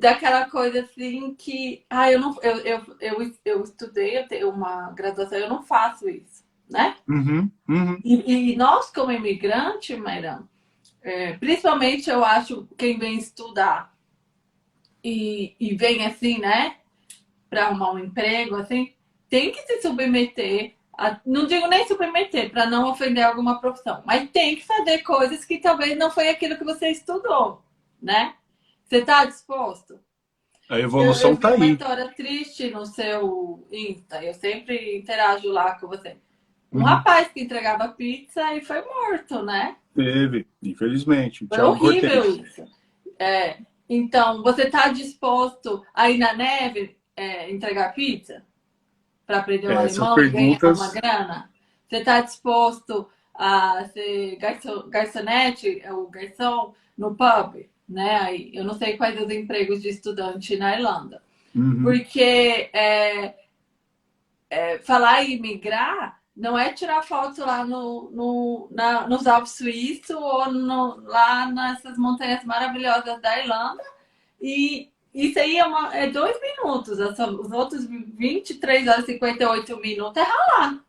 daquela coisa assim que ah, eu não eu, eu, eu, eu estudei, eu tenho uma graduação, eu não faço isso, né? Uhum, uhum. E, e, nós, como imigrante, Mairão, é, principalmente eu acho quem vem estudar e, e vem assim, né, para arrumar um emprego, assim, tem que se submeter. A, não digo nem submeter para não ofender alguma profissão, mas tem que fazer coisas que talvez não foi aquilo que você estudou, né? Você está disposto? A evolução está aí. uma história triste no seu Insta. Eu sempre interajo lá com você. Um uhum. rapaz que entregava pizza e foi morto, né? Teve, infelizmente. Foi horrível isso. É, então, você está disposto a ir na neve é, entregar pizza? Para aprender um Essas alemão perguntas... e ganhar uma grana? Você está disposto a ser garçon, garçonete, o garçom, no pub? né? Eu não sei quais os empregos de estudante na Irlanda. Uhum. Porque é, é, falar em migrar não é tirar foto lá no, no, na, nos Alpes Suíços ou no, lá nessas montanhas maravilhosas da Irlanda. E isso aí é, uma, é dois minutos. Os outros 23 horas e 58 minutos é ralar.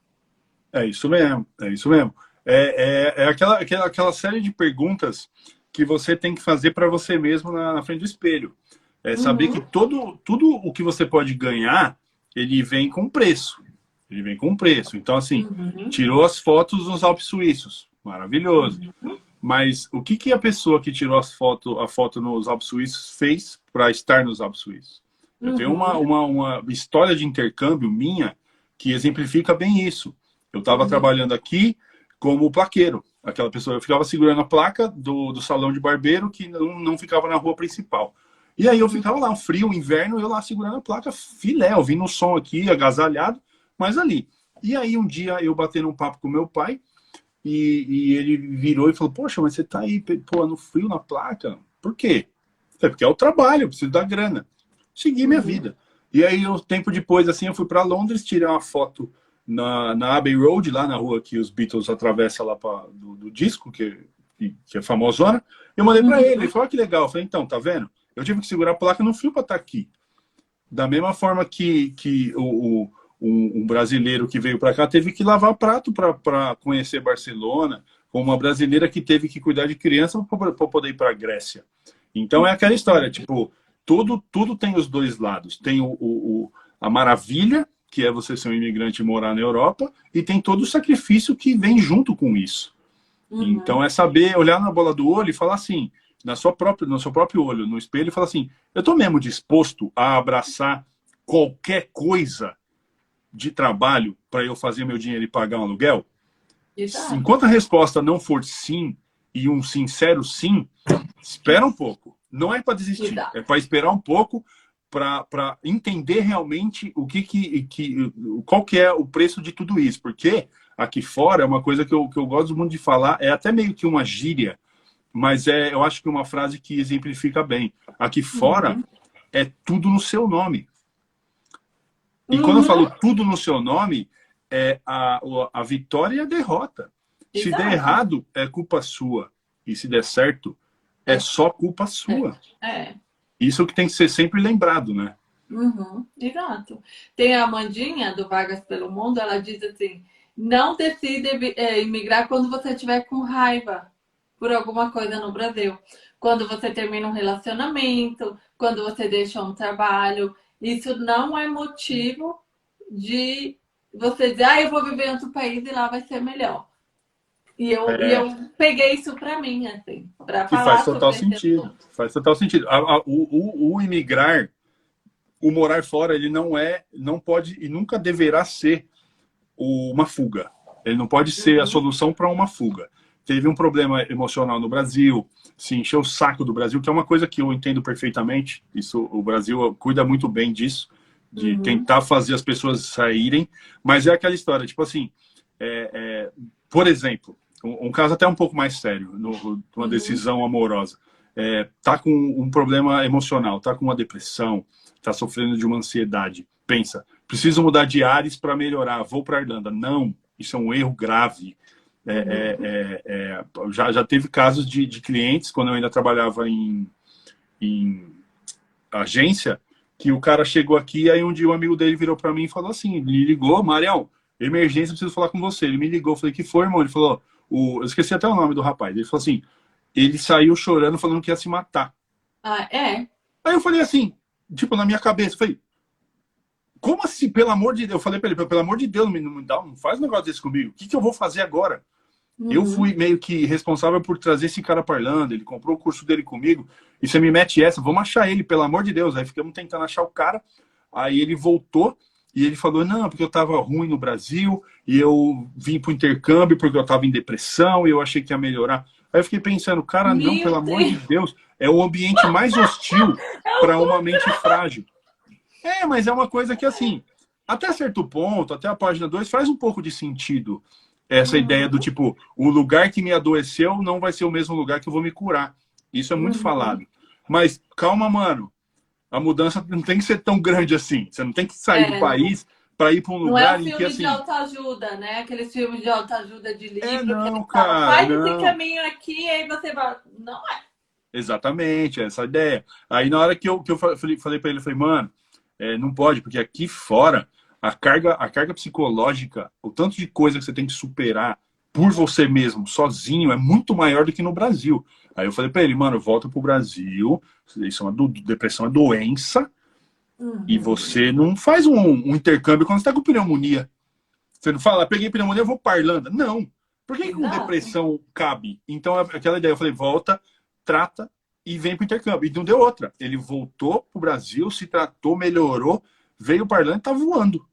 É isso mesmo, é isso mesmo. É, é, é aquela, aquela, aquela série de perguntas que você tem que fazer para você mesmo na, na, frente do espelho. É saber uhum. que todo, tudo o que você pode ganhar, ele vem com preço. Ele vem com preço. Então, assim, uhum. tirou as fotos nos Alpes Suíços. Maravilhoso. Uhum. Mas o que, que a pessoa que tirou as foto, a foto nos Alpes Suíços fez para estar nos Alpes Suíços? Eu tenho uma, uhum. uma, uma história de intercâmbio minha que exemplifica bem isso. Eu estava uhum. trabalhando aqui como plaqueiro aquela pessoa. Eu ficava segurando a placa do, do salão de barbeiro que não, não ficava na rua principal. E aí eu ficava lá, frio, inverno, eu lá segurando a placa, filé, ouvindo o som aqui, agasalhado, mas ali. E aí um dia eu batendo um papo com meu pai, e, e, ele virou e falou, poxa, mas você tá aí, pô, no frio na placa? Por quê? É porque é o trabalho, eu preciso da grana. Segui minha uhum. vida. E aí, um tempo depois, assim, eu fui para Londres, tirei uma foto na, na Abbey Road, lá na rua que os Beatles atravessam lá pra, do, do disco, que, que é famosona. Eu mandei para ele, ele falou, ah, que legal. Eu falei, então, tá vendo? Eu tive que segurar a placa no fio para estar tá aqui. Da mesma forma que, que o, o um, um, brasileiro que veio para cá teve que lavar prato para conhecer Barcelona, com uma brasileira que teve que cuidar de criança para poder ir para a Grécia. Então é aquela história, tipo, tudo, tudo tem os dois lados. Tem o, o a maravilha que é você ser um imigrante e morar na Europa, e tem todo o sacrifício que vem junto com isso. Uhum. Então é saber olhar na bola do olho e falar assim, na sua própria, no seu próprio olho, no espelho, e falar assim: eu estou mesmo disposto a abraçar qualquer coisa de trabalho para eu fazer meu dinheiro e pagar um aluguel? Exato. Enquanto a resposta não for sim e um sincero sim, espera um pouco. Não é para desistir, Exato. é para esperar um pouco para entender realmente o que, que, que qual que é o preço de tudo isso, porque aqui fora é uma coisa que eu, que eu gosto muito de falar, é até meio que uma gíria, mas é, eu acho que é uma frase que exemplifica bem. Aqui fora uhum. é tudo no seu nome. E uhum. quando eu falo tudo no seu nome, é a, a vitória e a derrota. Exato. Se der errado, é culpa sua. E se der certo, é só culpa sua. É. é. Isso que tem que ser sempre lembrado, né? Uhum, exato. Tem a Amandinha, do Vagas pelo Mundo, ela diz assim: não decida é, imigrar quando você estiver com raiva por alguma coisa no Brasil. Quando você termina um relacionamento, quando você deixa um trabalho. Isso não é motivo de você dizer, ah, eu vou viver em outro país e lá vai ser melhor. E eu, é. e eu peguei isso para mim, assim, para falar. faz total sentido. Faz total sentido. A, a, o, o, o, imigrar, o morar fora, ele não é, não pode e nunca deverá ser uma fuga. Ele não pode ser uhum. a solução para uma fuga. Teve um problema emocional no Brasil, se encheu o saco do Brasil, que é uma coisa que eu entendo perfeitamente. Isso, o Brasil cuida muito bem disso, de uhum. tentar fazer as pessoas saírem. Mas é aquela história, tipo assim, é, é, por exemplo, um, um, caso até um pouco mais sério, no, numa uhum. decisão amorosa. É, tá com um problema emocional, tá com uma depressão, tá sofrendo de uma ansiedade. Pensa, preciso mudar de ares para melhorar, vou para Irlanda. Não, isso é um erro grave. É, é, é, é, já, já teve casos de, de clientes, quando eu ainda trabalhava em, em agência, que o cara chegou aqui, aí um dia um amigo dele virou para mim e falou assim, me ligou, Marião, emergência, preciso falar com você. Ele me ligou, falei, que foi, irmão? Ele falou, o, eu esqueci até o nome do rapaz. Ele falou assim, ele saiu chorando, falando que ia se matar. Ah, é? Aí eu falei assim, tipo, na minha cabeça, falei, como assim, pelo amor de Deus? Eu falei para ele, pelo amor de Deus, não, me dá, não faz um negócio desse comigo. O que, que eu vou fazer agora? Uhum. Eu fui meio que responsável por trazer esse cara para Irlanda, ele comprou o curso dele comigo, e você me mete essa, vamos achar ele, pelo amor de Deus. Aí ficamos tentando achar o cara, aí ele voltou, e ele falou, não, porque eu estava ruim no Brasil, e eu vim para o intercâmbio porque eu estava em depressão, e eu achei que ia melhorar. Aí eu fiquei pensando, cara, Meu não, pelo Deus. amor de Deus, é o ambiente mais hostil é para uma mente frágil. É, mas é uma coisa que, assim, até certo ponto, até a página 2, faz um pouco de sentido essa uhum. ideia do tipo, o lugar que me adoeceu não vai ser o mesmo lugar que eu vou me curar. Isso é muito uhum. falado. Mas calma, mano. A mudança não tem que ser tão grande assim. Você não tem que sair é. do país para ir para um lugar em que assim. Não é um filme de autoajuda, né? Aqueles filmes de autoajuda de livro. É, não, cara. Fala, Faz não. esse caminho aqui, aí você vai. Não é. Exatamente, essa ideia. Aí na hora que eu, que eu falei, falei para ele, eu falei, mano, é, não pode, porque aqui fora a carga, a carga psicológica, o tanto de coisa que você tem que superar por você mesmo, sozinho, é muito maior do que no Brasil. Aí eu falei para ele, mano, volta pro Brasil, isso é uma do, depressão, é doença, uhum. e você não faz um, um, intercâmbio quando você tá com pneumonia. Você não fala, peguei pneumonia, vou para Irlanda. Não. Por que, que com depressão cabe? Então, é aquela ideia, eu falei, volta, trata e vem para o intercâmbio. E não deu outra. Ele voltou para o Brasil, se tratou, melhorou, veio para a Irlanda e está voando.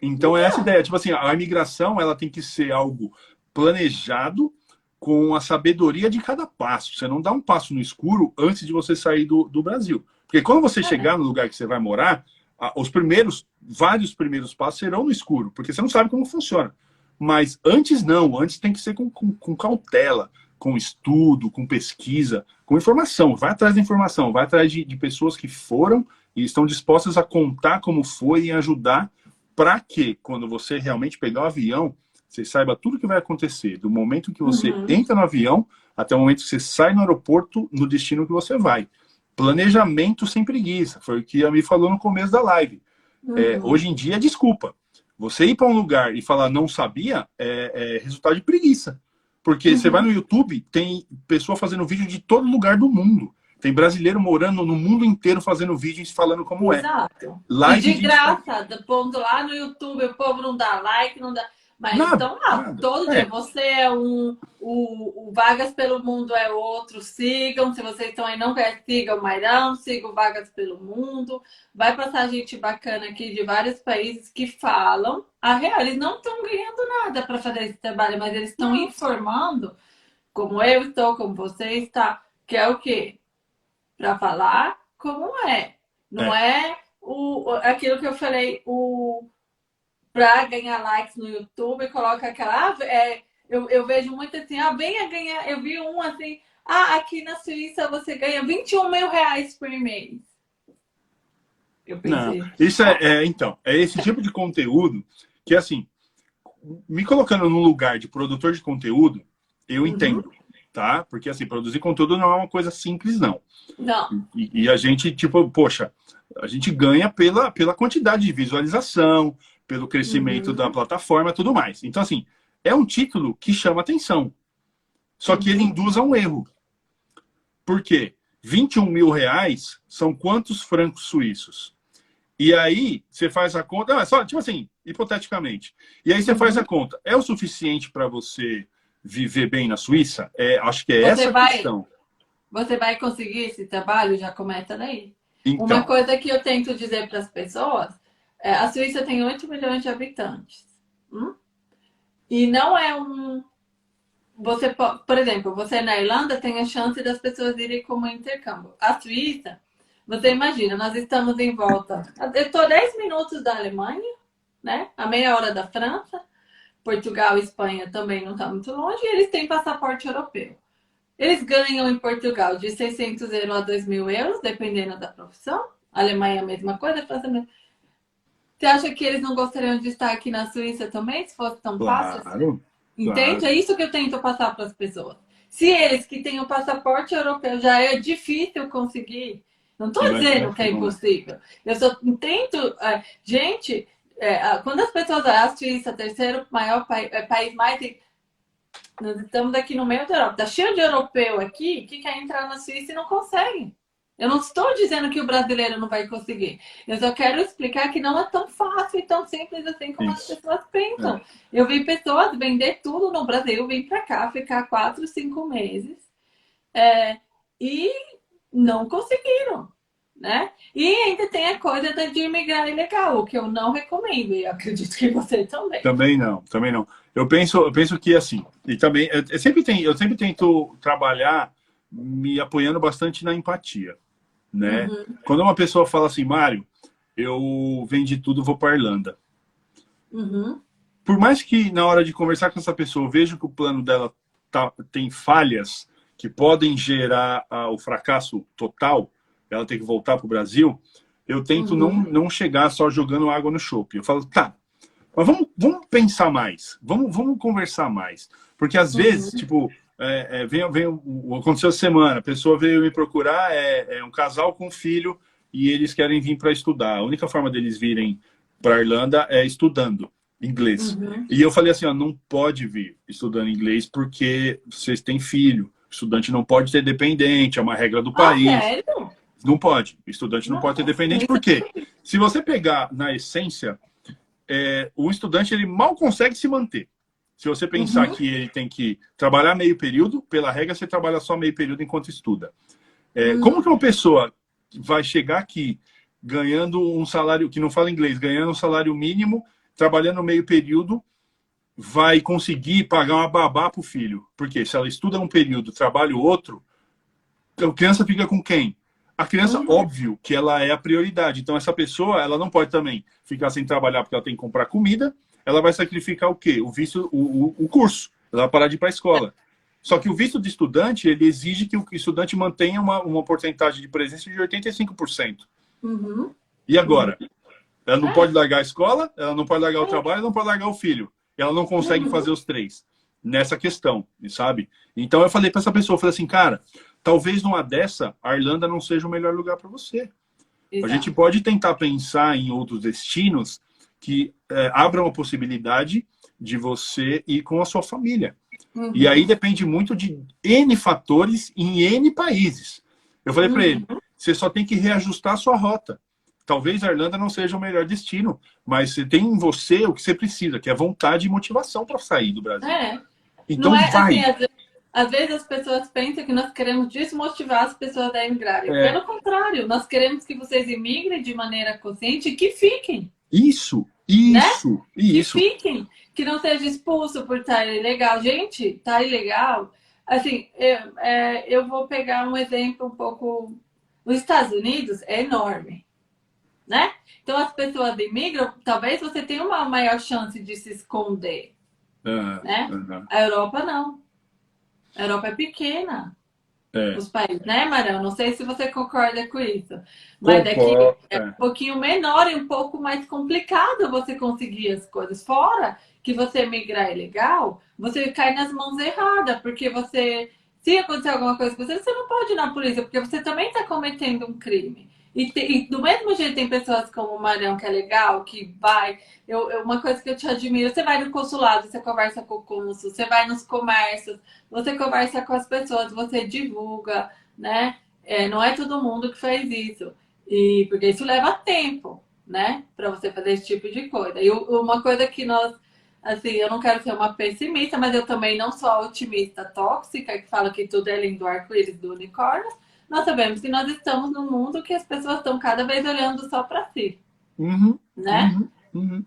Então é essa ideia. Tipo assim, a imigração ela tem que ser algo planejado com a sabedoria de cada passo. Você não dá um passo no escuro antes de você sair do, do Brasil. Porque quando você é. chegar no lugar que você vai morar, os primeiros, vários primeiros passos serão no escuro, porque você não sabe como funciona. Mas antes não, antes tem que ser com, com, com cautela, com estudo, com pesquisa, com informação. Vai atrás da informação, vai atrás de, de pessoas que foram e estão dispostas a contar como foi e ajudar para que, quando você realmente pegar o avião, você saiba tudo o que vai acontecer, do momento que você uhum. entra no avião até o momento que você sai no aeroporto, no destino que você vai. Planejamento sem preguiça, foi o que a Mi falou no começo da live. É, uhum. É, hoje em dia, desculpa. Você ir para um lugar e falar não sabia é, é resultado de preguiça. Porque uhum. você vai no YouTube, tem pessoa fazendo vídeo de todo lugar do mundo. Tem brasileiro morando no mundo inteiro fazendo vídeos falando como Exato. é. Live e de graça, de... pondo lá no YouTube, o povo não dá like, não dá. Mas nada, então lá, nada. todo é. dia você é um, o, o, Vagas pelo Mundo é outro, sigam, se vocês estão aí não quer, sigam o Mairão, sigam o Vagas pelo Mundo, vai passar gente bacana aqui de vários países que falam a real, eles não estão ganhando nada para fazer esse trabalho, mas eles estão informando, como eu estou, como você está, que é o quê? Para falar como é, não é, é o, aquilo que eu falei, o para ganhar likes no YouTube, coloca aquela. Ah, é, eu, eu vejo muito assim, ah, venha ganhar. Eu vi um assim, ah, aqui na Suíça você ganha 21 mil reais por mês. Eu pensei. Não, isso é, é, então, é esse tipo de conteúdo que, assim, me colocando no lugar de produtor de conteúdo, eu uhum. entendo, tá? Porque, assim, produzir conteúdo não é uma coisa simples, não. Não. E, e a gente, tipo, poxa, a gente ganha pela, pela quantidade de visualização, pelo crescimento uhum. da plataforma e tudo mais. Então, assim, é um título que chama atenção. Só que ele uhum. induz a um erro. Por quê? 21 mil reais são quantos francos suíços? E aí, você faz a conta. Não, é só, tipo assim, hipoteticamente. E aí você uhum. faz a conta. É o suficiente para você viver bem na Suíça? É, acho que é você essa vai, a questão. Você vai conseguir esse trabalho? Já começa daí. Então, Uma coisa que eu tento dizer para as pessoas é, a Suíça tem 8 milhões de habitantes. Hum? E não é um, você por exemplo, você na Irlanda tem a chance das pessoas irem como intercâmbio. A Suíça, você imagina, nós estamos em volta. Eu estou 10 minutos da Alemanha, né? A meia hora da França. Portugal e Espanha também não está muito longe, e eles têm passaporte europeu. Eles ganham em Portugal de 600 euros a 2 mil euros, dependendo da profissão. A Alemanha é a mesma coisa, a França é mesma Você acha que eles não gostariam de estar aqui na Suíça também, se fosse tão claro, fácil? Entende? Claro. É isso que eu tento passar para as pessoas. Se eles que têm o passaporte europeu já é difícil conseguir, não estou dizendo que é impossível. Eu só tento. É, gente, é, quando as pessoas. A Suíça, terceiro maior país, é, país mais. Nós estamos aqui no meio da Europa. Está cheio de europeu aqui que quer entrar na Suíça e não consegue. Eu não estou dizendo que o brasileiro não vai conseguir. Eu só quero explicar que não é tão fácil e tão simples assim como Isso. as pessoas pensam. É. Eu vi pessoas vender tudo no Brasil, vim para cá ficar quatro, cinco meses é, e não conseguiram. Né? E ainda tem a coisa de imigrar ilegal, o que eu não recomendo, e acredito que você também. Também não, também não. Eu penso, eu penso que assim, e também eu, eu sempre tenho, eu sempre tento trabalhar me apoiando bastante na empatia né? Uhum. Quando uma pessoa fala assim, Mário, eu vendi tudo, vou para Irlanda. Uhum. Por mais que na hora de conversar com essa pessoa eu veja que o plano dela tá, tem falhas que podem gerar ah, o fracasso total, ela tem que voltar para o Brasil, eu tento uhum. não, não chegar só jogando água no chope. Eu falo, tá, mas vamos, vamos pensar mais, vamos, vamos conversar mais. Porque às vezes, uhum. tipo, é, é, vem, vem, aconteceu essa semana, a pessoa veio me procurar, é, é um casal com filho e eles querem vir para estudar. A única forma deles virem para a Irlanda é estudando inglês. Uhum. E eu falei assim, ó, não pode vir estudando inglês porque vocês têm filho. O estudante não pode ter dependente, é uma regra do ah, país. Sério? Não pode. O estudante não, não pode ter dependente. Por quê? Se você pegar na essência, é, o estudante ele mal consegue se manter. Se você pensar uhum. que ele tem que trabalhar meio período, pela regra você trabalha só meio período enquanto estuda. É, uhum. Como que uma pessoa vai chegar aqui ganhando um salário, que não fala inglês, ganhando um salário mínimo, trabalhando meio período, vai conseguir pagar uma babá para o filho? Porque se ela estuda um período, trabalha o outro, a criança fica com quem? A criança, uhum. óbvio que ela é a prioridade. Então, essa pessoa, ela não pode também ficar sem trabalhar porque ela tem que comprar comida, ela vai sacrificar o quê? O visto, o, o, curso. Ela vai parar de ir para a escola. Só que o visto de estudante, ele exige que o estudante mantenha uma, uma porcentagem de presença de 85%. Uhum. E agora? Ela não é. pode largar a escola, ela não pode largar o é. trabalho, ela não pode largar o filho. Ela não consegue uhum. fazer os três nessa questão, sabe? Então eu falei para essa pessoa, eu falei assim, cara, talvez numa dessa, a Irlanda não seja o melhor lugar para você. Exato. A gente pode tentar pensar em outros destinos que é, abram a possibilidade de você ir com a sua família. Uhum. E aí depende muito de N fatores em N países. Eu falei uhum. para ele, você só tem que reajustar a sua rota. Talvez a Irlanda não seja o melhor destino, mas você tem em você o que você precisa, que é vontade e motivação para sair do Brasil. É. Então é, vai. Assim, às vezes as pessoas pensam que nós queremos desmotivar as pessoas a emigrarem. É. Pelo contrário, nós queremos que vocês imigrem de maneira consciente e que fiquem. Isso, isso, né? isso. Que fiquem, que não seja expulso por estar ilegal. Gente, tá ilegal. Assim, eu, é, eu vou pegar um exemplo um pouco. Os Estados Unidos é enorme, né? Então as pessoas imigram, talvez você tenha uma maior chance de se esconder, uhum, né? Uhum. A Europa não. A Europa é pequena é. os países, né, Marão? Não sei se você concorda com isso. Mas daqui é um pouquinho menor e um pouco mais complicado você conseguir as coisas. Fora que você migrar ilegal, você cai nas mãos erradas, porque você. Se acontecer alguma coisa com você, você não pode ir na polícia, porque você também está cometendo um crime. E, e, do mesmo jeito tem pessoas como o Marão, que é legal, que vai. Eu, eu, uma coisa que eu te admiro, você vai no consulado, você conversa com o cônsul, você vai nos comércios, você conversa com as pessoas, você divulga, né? É, não é todo mundo que faz isso. E porque isso leva tempo, né? Para você fazer esse tipo de coisa. E uma coisa que nós, assim, eu não quero ser uma pessimista, mas eu também não sou a otimista tóxica, que fala que tudo é lindo arco-íris do unicórnio nós sabemos que nós estamos num mundo que as pessoas estão cada vez olhando só para si. Uhum, né? Uhum, uhum.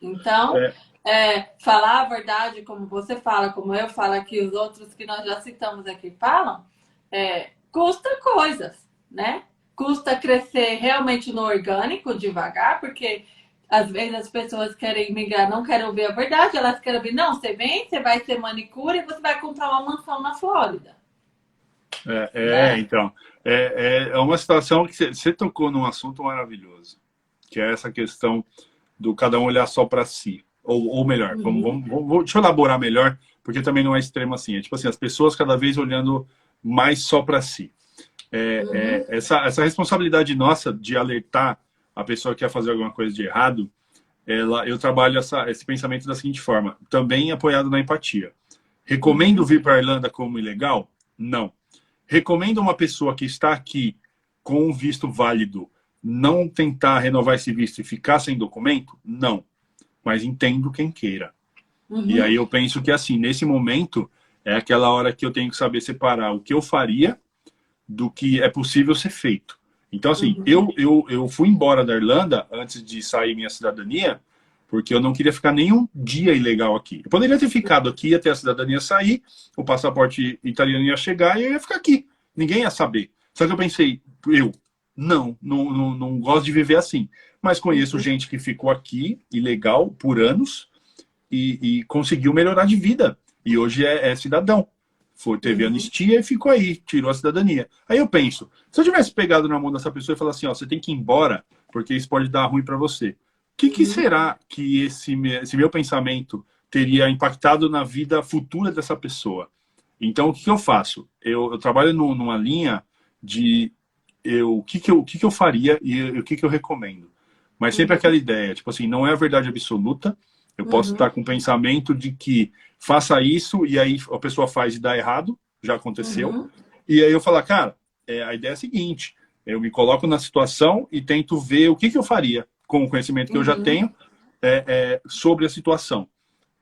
Então, é. é, falar a verdade, como você fala, como eu falo aqui, os outros que nós já citamos aqui falam, é, custa coisas, né? Custa crescer realmente no orgânico, devagar, porque às vezes as pessoas querem migrar, não querem ouvir a verdade, elas querem ouvir, não, você vem, você vai ser manicure e você vai comprar uma mansão na Flórida. É, é né? então, é, é uma situação que você tocou num assunto maravilhoso, que é essa questão do cada um olhar só para si. Ou, ou melhor, uhum. vamos, vamos, vamos, deixa eu elaborar melhor, porque também não é extremo assim. É tipo assim, as pessoas cada vez olhando mais só para si. É, uhum. é, essa, essa responsabilidade nossa de alertar a pessoa que quer fazer alguma coisa de errado, ela, eu trabalho essa, esse pensamento da seguinte forma, também apoiado na empatia. Recomendo uhum. vir para a Irlanda como ilegal? Não. Recomendo uma pessoa que está aqui com um visto válido não tentar renovar esse visto e ficar sem documento? Não. Mas entendo quem queira. Uhum. E aí eu penso que, assim, nesse momento, é aquela hora que eu tenho que saber separar o que eu faria do que é possível ser feito. Então, assim, uhum. eu, eu, eu fui embora da Irlanda antes de sair minha cidadania, porque eu não queria ficar nenhum dia ilegal aqui. Eu poderia ter ficado aqui até a cidadania sair, o passaporte italiano ia chegar e eu ia ficar aqui. Ninguém ia saber. Só que eu pensei, eu, não, não, não, não gosto de viver assim. Mas conheço uhum. gente que ficou aqui, ilegal, por anos, e, e conseguiu melhorar de vida. E hoje é, é cidadão. Foi, teve uhum. anistia e ficou aí, tirou a cidadania. Aí eu penso, se eu tivesse pegado na mão dessa pessoa e falar assim, ó, você tem que ir embora, porque isso pode dar ruim para você. O que, que uhum. será que esse, esse meu pensamento teria impactado na vida futura dessa pessoa? Então, o que, eu faço? Eu, eu trabalho no, numa linha de eu, o, que, que, eu, o que, que eu faria e o que, que eu recomendo. Mas sempre uhum. aquela ideia, tipo assim, não é a verdade absoluta. Eu posso uhum. estar com o pensamento de que faça isso e aí a pessoa faz e dá errado, já aconteceu. Uhum. E aí eu falar, cara, é, a ideia é a seguinte: eu me coloco na situação e tento ver o que, que eu faria com o conhecimento que eu já uhum. tenho é, é, sobre a situação.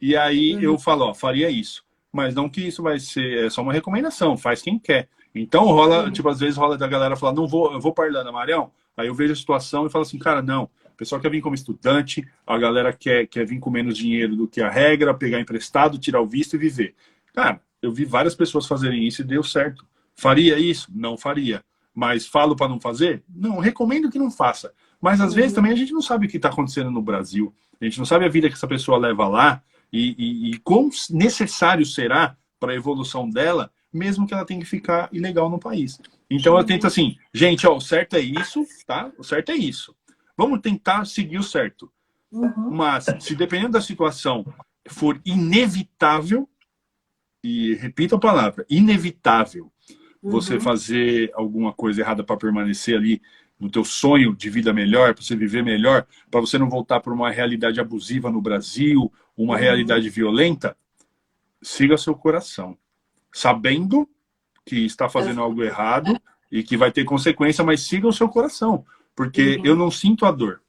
E aí uhum. eu falo, ó, faria isso. Mas não que isso vai ser é só uma recomendação, faz quem quer. Então rola, tipo, às vezes rola da galera falar, não vou, eu vou para Irlanda, Marião. Aí eu vejo a situação e falo assim, cara, não. O pessoal quer vir como estudante, a galera quer, quer vir com menos dinheiro do que a regra, pegar emprestado, tirar o visto e viver. Cara, eu vi várias pessoas fazerem isso e deu certo. Faria isso? Não faria. Mas falo para não fazer? Não, recomendo que não faça. Mas às uhum. vezes também a gente não sabe o que está acontecendo no Brasil. A gente não sabe a vida que essa pessoa leva lá e, e, e quão necessário será para a evolução dela mesmo que ela tenha que ficar ilegal no país. Então eu tento assim, gente, ó, o certo é isso, tá? O certo é isso. Vamos tentar seguir o certo. Uhum. Mas se dependendo da situação for inevitável, e repito a palavra, inevitável, uhum. você fazer alguma coisa errada para permanecer ali no teu sonho de vida melhor, para você viver melhor, para você não voltar para uma realidade abusiva no Brasil, uma uhum. realidade violenta, siga seu coração sabendo que está fazendo algo errado e que vai ter consequência, mas siga o seu coração, porque uhum. eu não sinto a dor.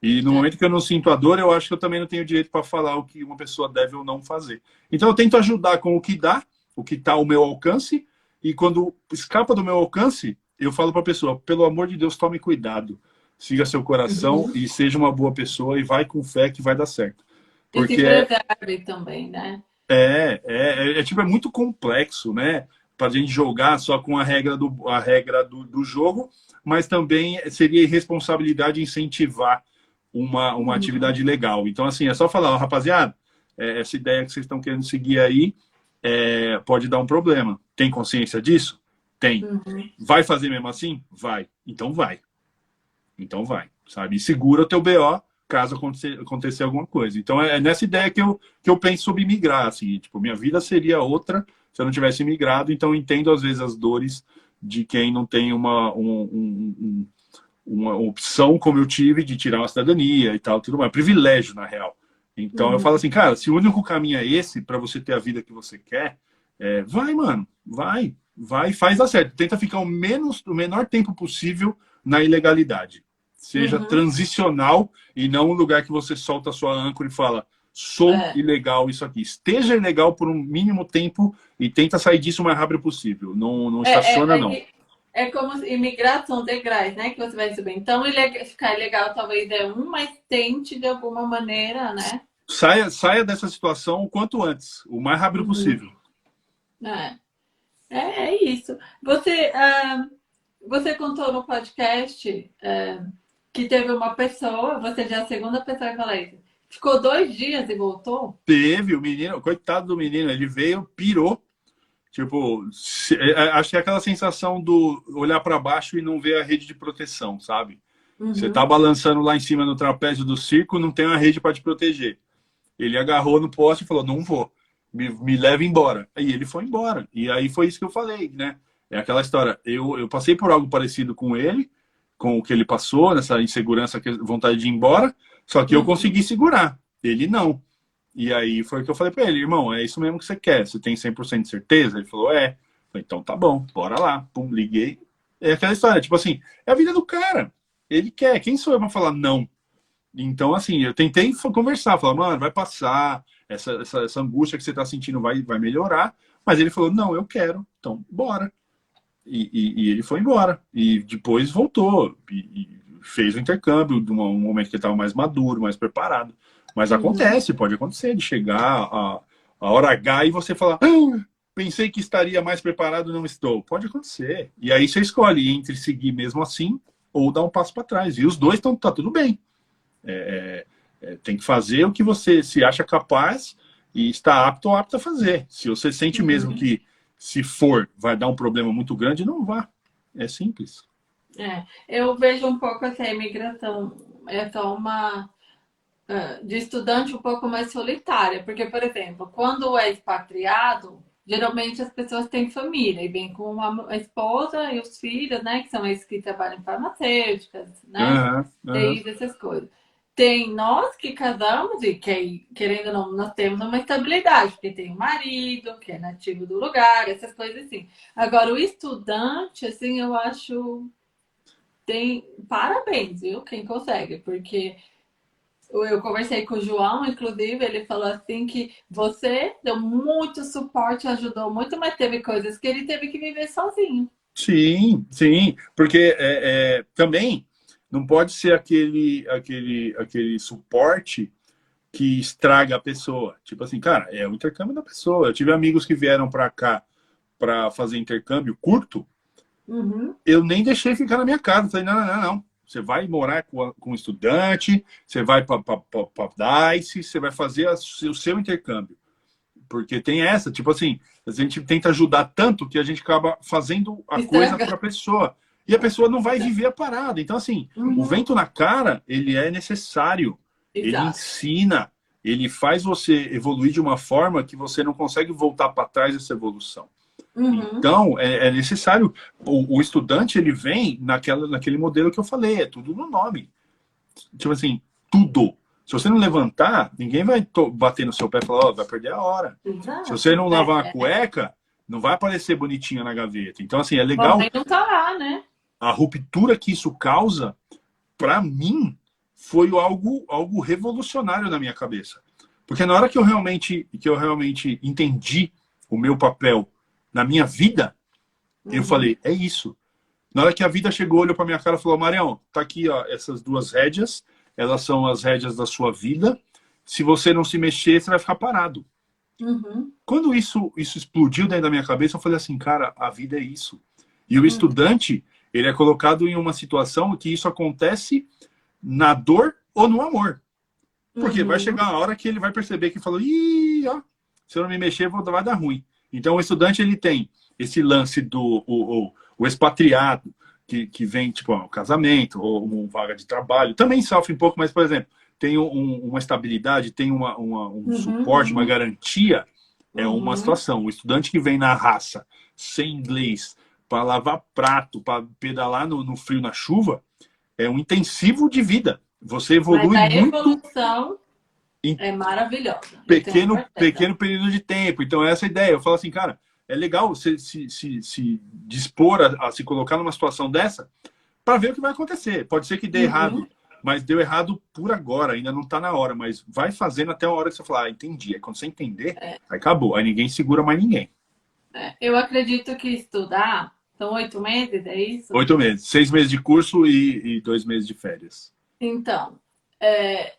E no é. momento que eu não sinto a dor, eu acho que eu também não tenho direito para falar o que uma pessoa deve ou não fazer. Então eu tento ajudar com o que dá, o que está ao meu alcance, e quando escapa do meu alcance, eu falo para a pessoa: pelo amor de Deus, tome cuidado, siga seu coração uhum. e seja uma boa pessoa e vai com fé que vai dar certo. Porque se também, né? É, é, é, é, tipo, é muito complexo, né? Para a gente jogar só com a regra, do, a regra do, do jogo, mas também seria irresponsabilidade incentivar uma, uma uhum. atividade legal. Então, assim, é só falar, ó, rapaziada, é, essa ideia que vocês estão querendo seguir aí é, pode dar um problema. Tem consciência disso? Tem. Uhum. Vai fazer mesmo assim? Vai. Então vai. Então vai, sabe? E segura o teu BO caso acontecer, acontecer alguma coisa. Então é, é nessa ideia que eu, que eu penso sobre migrar, assim, tipo, minha vida seria outra se eu não tivesse migrado, então entendo às vezes as dores de quem não tem uma, um, um, um, uma opção como eu tive de tirar uma cidadania e tal, tudo mais, privilégio na real. Então uhum. eu falo assim, cara, se o único caminho é esse para você ter a vida que você quer, é, vai, mano, vai, vai, faz dar certo. Tenta ficar o menos, o menor tempo possível na ilegalidade seja uhum. transicional e não um lugar que você solta a sua âncora e fala sou é. ilegal isso aqui. Esteja ilegal por um mínimo tempo e tenta sair disso o mais rápido possível. Não, não é, estaciona, é, não. É como imigração degraus, né? Que você vai subir. Então, ficar ilegal talvez é um, mas tente de alguma maneira, né? saia, saia dessa situação o quanto antes, o mais rápido uhum. possível. É. é. é, isso. Você, uh, você contou no podcast uh, que teve uma pessoa, você já é a segunda pessoa que fala isso, ficou dois dias e voltou? Teve, o menino, coitado do menino, ele veio, pirou. Tipo, é, é, acho que é aquela sensação do olhar para baixo e não ver a rede de proteção, sabe? Uhum. Você tá balançando lá em cima no trapézio do circo, não tem uma rede para te proteger. Ele agarrou no poste e falou: Não vou, me, me leva embora. Aí ele foi embora. E aí foi isso que eu falei, né? É aquela história. Eu, eu passei por algo parecido com ele, com o que ele passou, nessa insegurança, vontade de ir embora, só que eu uhum. consegui segurar. Ele não. E aí foi o que eu falei para ele, irmão, é isso mesmo que você quer? Você tem 100% de certeza? Ele falou, é. Falei, então tá bom, bora lá. Pum, liguei. É aquela história, tipo assim, é a vida do cara. Ele quer. Quem sou eu pra falar não? Então, assim, eu tentei conversar, falar, mano, vai passar, essa, essa, essa angústia que você tá sentindo vai, vai melhorar. Mas ele falou, não, eu quero, então bora. E, e, e ele foi embora. E depois voltou e, e fez o intercâmbio, de um momento que ele estava mais maduro, mais preparado. Mas uhum. acontece, pode acontecer, de chegar a, a hora H e você falar, ah, pensei que estaria mais preparado, não estou. Pode acontecer. E aí você escolhe entre seguir mesmo assim ou dar um passo para trás. E os dois estão tá tudo bem. É, é, é, tem que fazer o que você se acha capaz e está apto ou apto a fazer. Se você sente uhum. mesmo que se for vai dar um problema muito grande, não vá. É simples. É, eu vejo um pouco essa imigração, é só uma ah, de estudante um pouco mais solitária, porque, por exemplo, quando é expatriado, geralmente as pessoas têm família e vem com a esposa e os filhos, né, que são esses que trabalham em farmacêuticas, né, uhum, uhum. essas coisas. Tem nós que casamos e que, querendo ou não, nós temos uma estabilidade, porque tem o marido, que é nativo do lugar, essas coisas assim. Agora, o estudante, assim, eu acho tem parabéns, viu? Quem consegue, porque eu conversei com o João, inclusive, ele falou assim que você deu muito suporte, ajudou muito, mas teve coisas que ele teve que viver sozinho. Sim, sim, porque é, é, também não pode ser aquele, aquele, aquele suporte que estraga a pessoa. Tipo assim, cara, é o intercâmbio da pessoa. Eu tive amigos que vieram para cá para fazer intercâmbio curto, uhum. eu nem deixei ficar na minha casa. Falei, não, não, não, não. Você vai morar com, com um estudante, você vai para DICE, você vai fazer a, o seu intercâmbio. Porque tem essa, tipo assim, a gente tenta ajudar tanto que a gente acaba fazendo a coisa para a pessoa. E a pessoa não vai viver a parada. Então, assim, uhum. o vento na cara, ele é necessário. Exato. Ele ensina, ele faz você evoluir de uma forma que você não consegue voltar para trás dessa evolução. Uhum. Então, é, é necessário. O, o, estudante, ele vem naquela, naquele modelo que eu falei, é tudo no nome. Tipo assim, tudo. Se você não levantar, ninguém vai bater no seu pé e falar, ó, oh, vai perder a hora. Exato. Se você não lavar é, a cueca, não vai aparecer bonitinha na gaveta. Então, assim, é legal. não tá lá, né? A ruptura que isso causa, para mim, foi algo, algo revolucionário na minha cabeça. Porque na hora que eu realmente, que eu realmente entendi o meu papel na minha vida, uhum. eu falei, é isso. Na hora que a vida chegou, olhou para minha cara e falou, Marião, tá aqui ó, essas duas rédeas, elas são as rédeas da sua vida. Se você não se mexer, você vai ficar parado. Uhum. Quando isso, isso explodiu dentro da minha cabeça, eu falei assim, cara, a vida é isso. E o uhum. estudante, ele é colocado em uma situação que isso acontece na dor ou no amor. Porque uhum. vai chegar uma hora que ele vai perceber que falou, ih, ó, se eu não me mexer, vai dar ruim. Então, o estudante ele tem esse lance do o, o, o expatriado, que, que vem, tipo, um casamento ou uma vaga de trabalho, também sofre um pouco, mas, por exemplo, tem um, uma estabilidade, tem uma, uma um uhum, suporte, uhum. uma garantia, é uhum. uma situação. O estudante que vem na raça, sem inglês, para lavar prato, para pedalar no, no, frio, na chuva, é um intensivo de vida. Você evolui Mas a muito. Evolução é maravilhosa. Pequeno, pequeno período de tempo. Então, essa é a ideia. Eu falo assim, cara, é legal você se, se, se dispor a, a, se colocar numa situação dessa para ver o que vai acontecer. Pode ser que dê uhum. errado, mas deu errado por agora, ainda não está na hora. Mas vai fazendo até a hora que você falar, ah, entendi. Aí quando você entender, é. aí acabou. Aí ninguém segura mais ninguém. É, eu acredito que estudar são oito meses, é isso? Oito meses. Seis meses de curso e, e dois meses de férias. Então, é,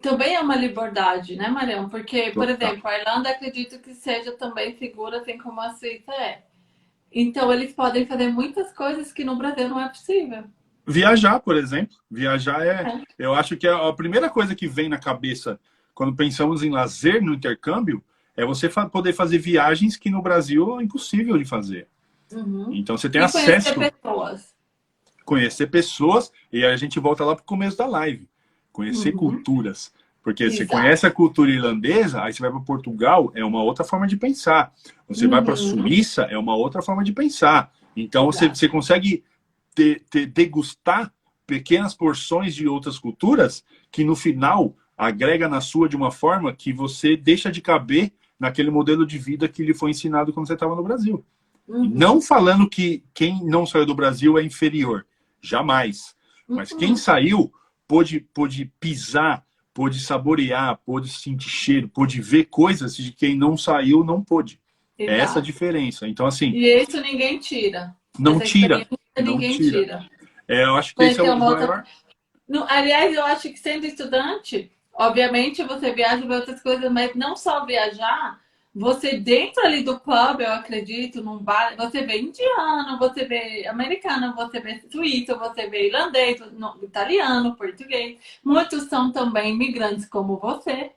também é uma liberdade, né, Marião? Porque, por exemplo, a Irlanda acredito que seja também segura, assim como a Suíça é. Então, eles podem fazer muitas coisas que no Brasil não é possível. Viajar, por exemplo. Viajar é, é. Eu acho que a primeira coisa que vem na cabeça quando pensamos em lazer no intercâmbio é você poder fazer viagens que no Brasil é impossível de fazer. Uhum. Então, você tem e acesso. Conhecer pessoas. Conhecer pessoas. E a gente volta lá para o começo da live conhecer uhum. culturas. Porque Exato. você conhece a cultura irlandesa, aí você vai para Portugal, é uma outra forma de pensar. Você uhum. vai para a Suíça, é uma outra forma de pensar. Então você, você consegue te, te, degustar pequenas porções de outras culturas que no final agrega na sua de uma forma que você deixa de caber naquele modelo de vida que lhe foi ensinado quando você estava no Brasil. Uhum. Não falando que quem não saiu do Brasil é inferior, jamais. Mas quem uhum. saiu pôde, pôde pisar, pôde saborear, pôde sentir cheiro, pôde ver coisas de quem não saiu não pôde. Exato. É essa a diferença. Então, assim. E isso ninguém tira. Não tira. Ninguém tira. tira. É, eu acho que esse é o maior. Outra... No, aliás, eu acho que sendo estudante, obviamente você viaja para outras coisas, mas não só viajar, você dentro ali do pub, eu acredito, num bar, você vê indiano, você vê americano, você vê suíço, você vê irlandês, italiano, português. Muitos são também imigrantes como você,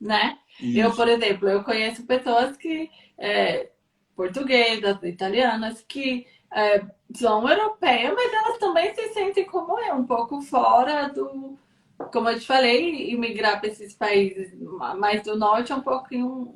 né? Isso. Eu, por exemplo, eu conheço pessoas que é, portuguesas, italianas, que é, são europeias, mas elas também se sentem como eu, um pouco fora do, como eu te falei, imigrar para esses países mais do norte é um pouquinho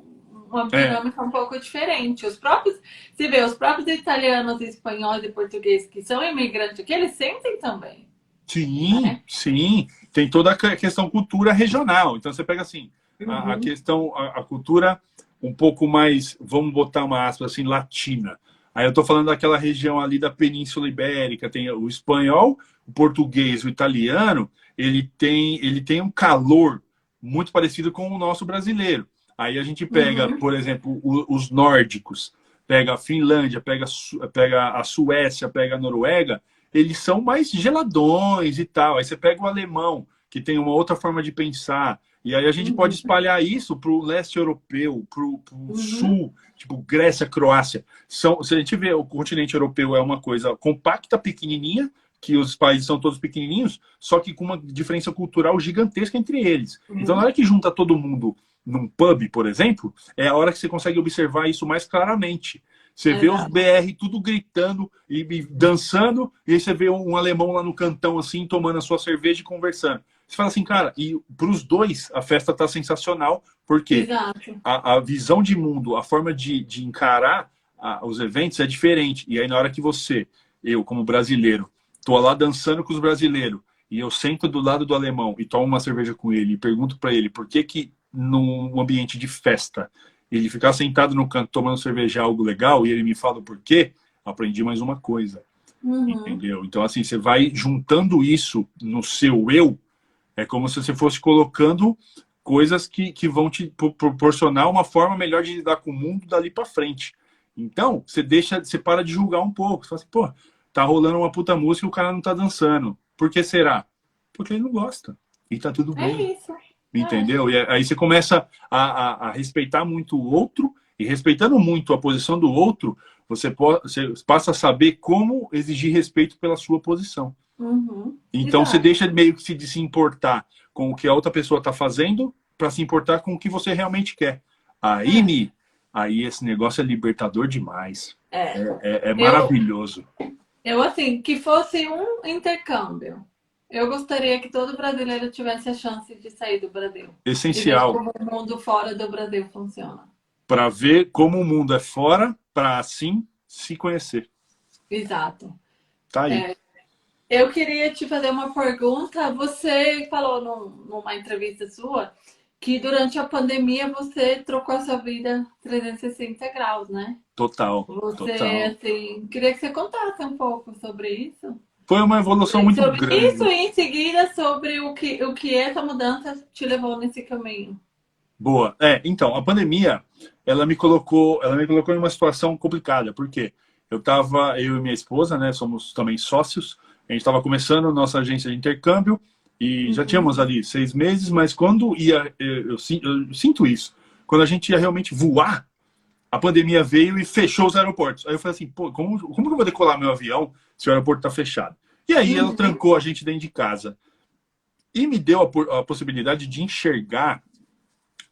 uma é. dinâmica é. um pouco diferente. Os próprios, se vê, os próprios italianos, espanhóis e portugueses que são imigrantes aqui, eles sentem também. Sim, né? sim. Tem toda a questão cultura regional. Então você pega assim, uhum. a, a, uhum. questão, a, a, cultura um pouco mais, vamos botar uma aspa assim, latina. Aí eu estou falando daquela região ali da Península Ibérica, tem o espanhol, o português, o italiano, ele tem, ele tem um calor muito parecido com o nosso brasileiro. Aí a gente pega, uhum. por exemplo, os nórdicos, pega a Finlândia, pega, pega a Suécia, pega a Noruega, eles são mais geladões e tal. Aí você pega o alemão, que tem uma outra forma de pensar. E aí a gente uhum. pode espalhar isso para o leste europeu, para o uhum. sul, tipo Grécia, Croácia. São, se a gente vê o continente europeu é uma coisa compacta, pequenininha, que os países são todos pequenininhos, só que com uma diferença cultural gigantesca entre eles. Uhum. Então, na hora que junta todo mundo num pub, por exemplo, é a hora que você consegue observar isso mais claramente. Você é vê os BR tudo gritando e, e, dançando, e aí você vê um alemão lá no cantão, assim, tomando a sua cerveja e conversando. Você fala assim, cara, e para os dois a festa tá sensacional, porque a, a, visão de mundo, a forma de, de encarar a, os eventos é diferente. E aí, na hora que você, eu como brasileiro, tô lá dançando com os brasileiros, e eu sento do lado do alemão e tomo uma cerveja com ele e pergunto para ele por que que num ambiente de festa, ele ficar sentado no canto tomando cerveja é algo legal e ele me fala o porquê, aprendi mais uma coisa. Uhum. Entendeu? Então, assim, você vai juntando isso no seu eu, é como se você fosse colocando coisas que, que vão te proporcionar uma forma melhor de lidar com o mundo dali para frente. Então, você deixa, você para de julgar um pouco. Você fala assim, pô, tá rolando uma puta música e o cara não tá dançando. Por que será? Porque ele não gosta. E tá tudo é bem. É isso. Entendeu? E aí você começa a, a, a, respeitar muito o outro, e respeitando muito a posição do outro, você, pode, você passa a saber como exigir respeito pela sua posição. Uhum. Então Exato. você deixa meio que se, de se importar com o que a outra pessoa está fazendo para se importar com o que você realmente quer. Aí, é. aí esse negócio é libertador demais. É, é, é, é maravilhoso. Eu, eu, assim, que fosse um intercâmbio. Eu gostaria que todo brasileiro tivesse a chance de sair do Brasil. Essencial. como o mundo fora do Brasil funciona. Para ver como o mundo é fora, para assim se conhecer. Exato. Tá aí. É, eu queria te fazer uma pergunta. Você falou num, numa entrevista sua que durante a pandemia você trocou a sua vida 360 graus, né? Total. Você, total. assim, queria que você contasse um pouco sobre isso. Foi uma evolução muito sobre grande. Isso e em seguida sobre o que, o que essa mudança te levou nesse caminho. Boa. É, então, a pandemia, ela me colocou, ela me colocou em uma situação complicada, porque eu tava, eu e minha esposa, né, somos também sócios, a gente estava começando nossa agência de intercâmbio, E uhum. já tínhamos ali seis meses, mas quando ia, eu, eu, eu, sinto isso, quando a gente ia realmente voar, a pandemia veio e fechou os aeroportos. Aí eu falei assim, pô, como, como que eu vou decolar meu avião se o aeroporto está fechado? E aí uhum. ela trancou a gente dentro de casa. E me deu a, a possibilidade de enxergar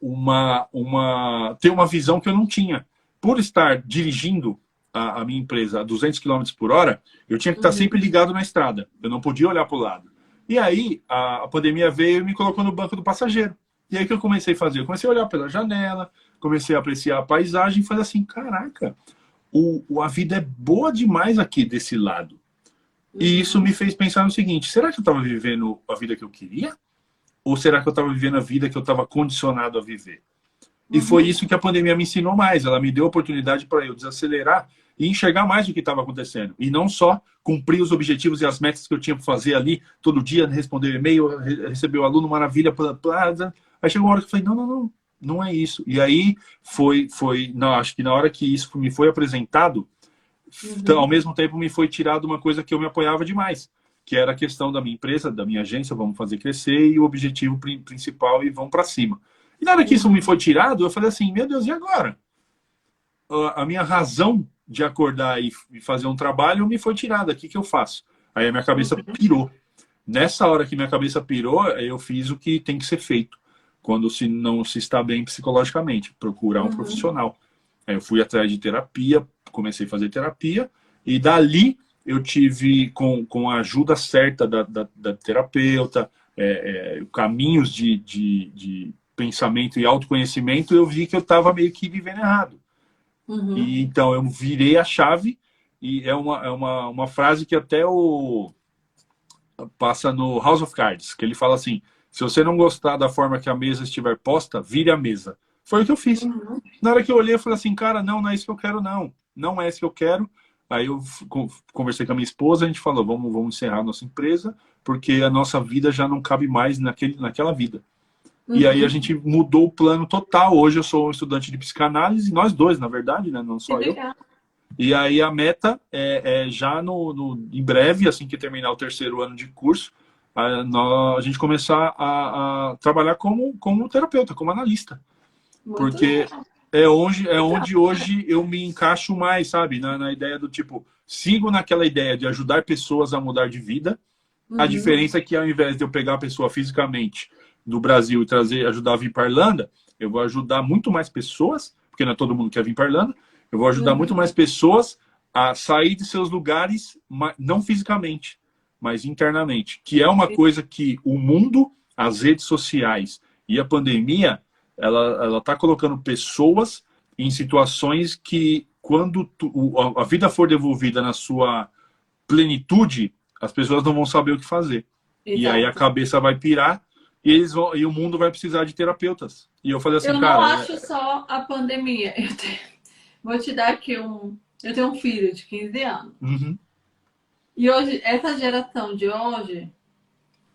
uma, uma, ter uma visão que eu não tinha. Por estar dirigindo a, a minha empresa a 200 km por hora, eu tinha que estar uhum. sempre ligado na estrada. Eu não podia olhar para o lado. E aí a, a pandemia veio e me colocou no banco do passageiro. E aí que eu comecei a fazer? Eu comecei a olhar pela janela, comecei a apreciar a paisagem e falei assim, caraca, o, a vida é boa demais aqui desse lado. E uhum. isso me fez pensar no seguinte, será que eu estava vivendo a vida que eu queria? Ou será que eu estava vivendo a vida que eu estava condicionado a viver? E uhum. foi isso que a pandemia me ensinou mais. Ela me deu a oportunidade para eu desacelerar e enxergar mais o que estava acontecendo. E não só cumprir os objetivos e as metas que eu tinha para fazer ali, todo dia, responder e-mail, receber o aluno, maravilha, blá, blá, Aí chegou uma hora que eu falei, não, não, não, não é isso. E aí foi, foi não, acho que na hora que isso me foi apresentado, uhum. ao mesmo tempo me foi tirado uma coisa que eu me apoiava demais, que era a questão da minha empresa, da minha agência, vamos fazer crescer e o objetivo principal e vão para cima. E na hora que isso me foi tirado, eu falei assim, meu Deus, e agora? A minha razão de acordar e fazer um trabalho me foi tirada. O que, que eu faço? Aí a minha cabeça uhum. pirou. Nessa hora que minha cabeça pirou, eu fiz o que tem que ser feito quando se não se está bem psicologicamente, procurar um uhum. profissional. Aí eu fui atrás de terapia, comecei a fazer terapia, e dali eu tive, com, com a ajuda certa da, da, da terapeuta, é, é, caminhos de, de, de, pensamento e autoconhecimento, eu vi que eu estava meio que vivendo errado. Uhum. E então eu virei a chave, e é uma, é uma, uma frase que até o passa no House of Cards, que ele fala assim: se você não gostar da forma que a mesa estiver posta, vire a mesa. Foi o que eu fiz. Uhum. Na hora que eu olhei, eu falei assim, cara, não, não é isso que eu quero, não. Não é isso que eu quero. Aí eu conversei com a minha esposa, a gente falou, vamos, vamos encerrar a nossa empresa, porque a nossa vida já não cabe mais naquele, naquela vida. Uhum. E aí a uhum. gente mudou o plano total. Hoje eu sou um estudante de psicanálise, nós dois, na verdade, né? Não só eu. E aí a meta é, é já no, no, em breve, assim que terminar o terceiro ano de curso, a, a gente começar a, a, trabalhar como, como terapeuta, como analista. Muito porque legal. é onde, é onde hoje eu me encaixo mais, sabe? Na, na, ideia do tipo, sigo naquela ideia de ajudar pessoas a mudar de vida. Uhum. A diferença é que ao invés de eu pegar a pessoa fisicamente do Brasil e trazer, ajudar a vir para a Irlanda, eu vou ajudar muito mais pessoas, porque não é todo mundo que quer vir para a Irlanda, eu vou ajudar uhum. muito mais pessoas a sair de seus lugares, não fisicamente, mas internamente, que é uma coisa que o mundo, as redes sociais e a pandemia, ela ela está colocando pessoas em situações que quando tu, a vida for devolvida na sua plenitude, as pessoas não vão saber o que fazer. Exato. E aí a cabeça vai pirar e eles vão, e o mundo vai precisar de terapeutas. E eu falei assim, eu cara, não acho é... só a pandemia. Vou te dar aqui um, eu tenho um filho de 15 anos. Uhum. E hoje, essa geração de hoje,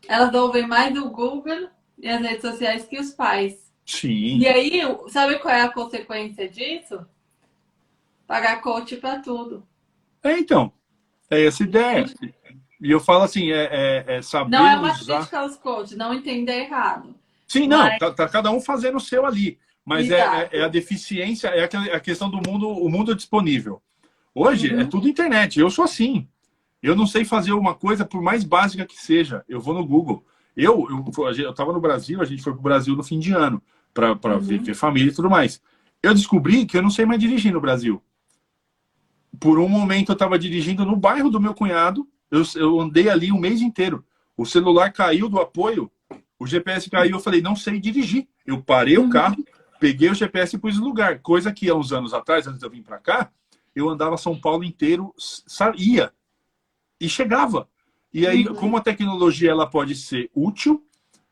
elas ouvem mais o Google e as redes sociais que os pais. Sim. E aí, sabe qual é a consequência disso? Pagar coach para tudo. É, então. É essa ideia. E eu falo assim, é, é, é saber Não é uma usar... crítica aos coaches, não entender errado. Sim, não, mas... tá, tá, cada um fazendo o seu ali. Mas é, é, é, a deficiência, é a questão do mundo, o mundo disponível. Hoje uhum. é tudo internet. Eu sou assim. Eu não sei fazer uma coisa, por mais básica que seja. Eu vou no Google. Eu eu estava no Brasil, a gente foi para o Brasil no fim de ano, para uhum. ver, ver família e tudo mais. Eu descobri que eu não sei mais dirigir no Brasil. Por um momento eu estava dirigindo no bairro do meu cunhado, eu, eu andei ali um mês inteiro. O celular caiu do apoio, o GPS caiu, eu falei, não sei dirigir. Eu parei o uhum. carro, peguei o GPS e pus no lugar. Coisa que há uns anos atrás, antes de eu vir para cá, eu andava São Paulo inteiro, ia e chegava. E aí, uhum. como a tecnologia ela pode ser útil,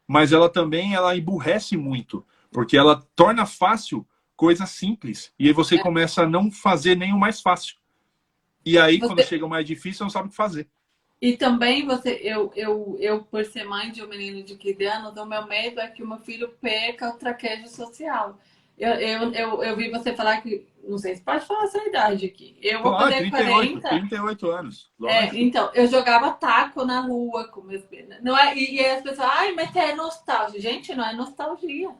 mas ela também ela emburrece muito, porque ela torna fácil coisas simples. E aí você é. começa a não fazer nem o mais fácil. E aí, você... quando chega o mais difícil, você não sabe o que fazer. E também você, eu, eu, eu, por ser mãe de um menino de 15 anos, o meu medo é que o meu filho perca o traquejo social. Eu, eu, eu, eu vi você falar que. Não sei se pode falar a sua idade aqui. Eu vou fazer 38, 40. 38 anos. É, então, eu jogava taco na rua com meus não é E, e as pessoas, ai, mas é nostalgia. Gente, não é nostalgia.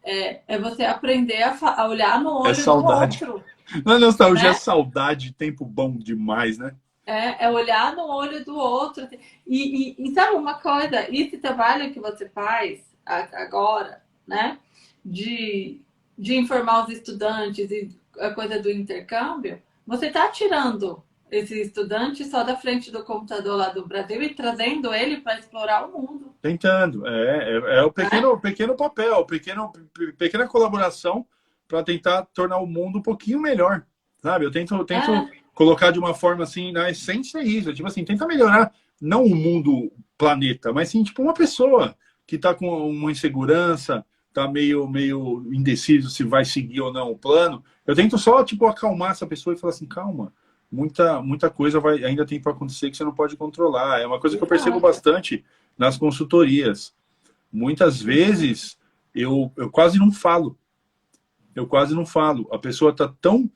É, é você aprender a, a olhar no olho é saudade. do outro. Não é nostalgia, né? é saudade, tempo bom demais, né? É, é olhar no olho do outro. E, e, e sabe uma coisa? Esse trabalho que você faz agora, né? De, de informar os estudantes e a coisa do intercâmbio, você está tirando esse estudante só da frente do computador lá do Brasil e trazendo ele para explorar o mundo. Tentando, é, é, é o pequeno, é? pequeno papel, pequeno, pequena colaboração para tentar tornar o mundo um pouquinho melhor, sabe? Eu tento, tento é. colocar de uma forma assim, na essência é isso, tipo assim, tenta melhorar não o mundo, planeta, mas sim tipo uma pessoa que está com uma insegurança, está meio, meio indeciso se vai seguir ou não o plano. Eu tento só tipo acalmar essa pessoa e falar assim, calma, muita, muita coisa vai, ainda tem para acontecer que você não pode controlar. É uma coisa que eu percebo bastante nas consultorias. Muitas vezes eu, eu quase não falo. Eu quase não falo. A pessoa está tão,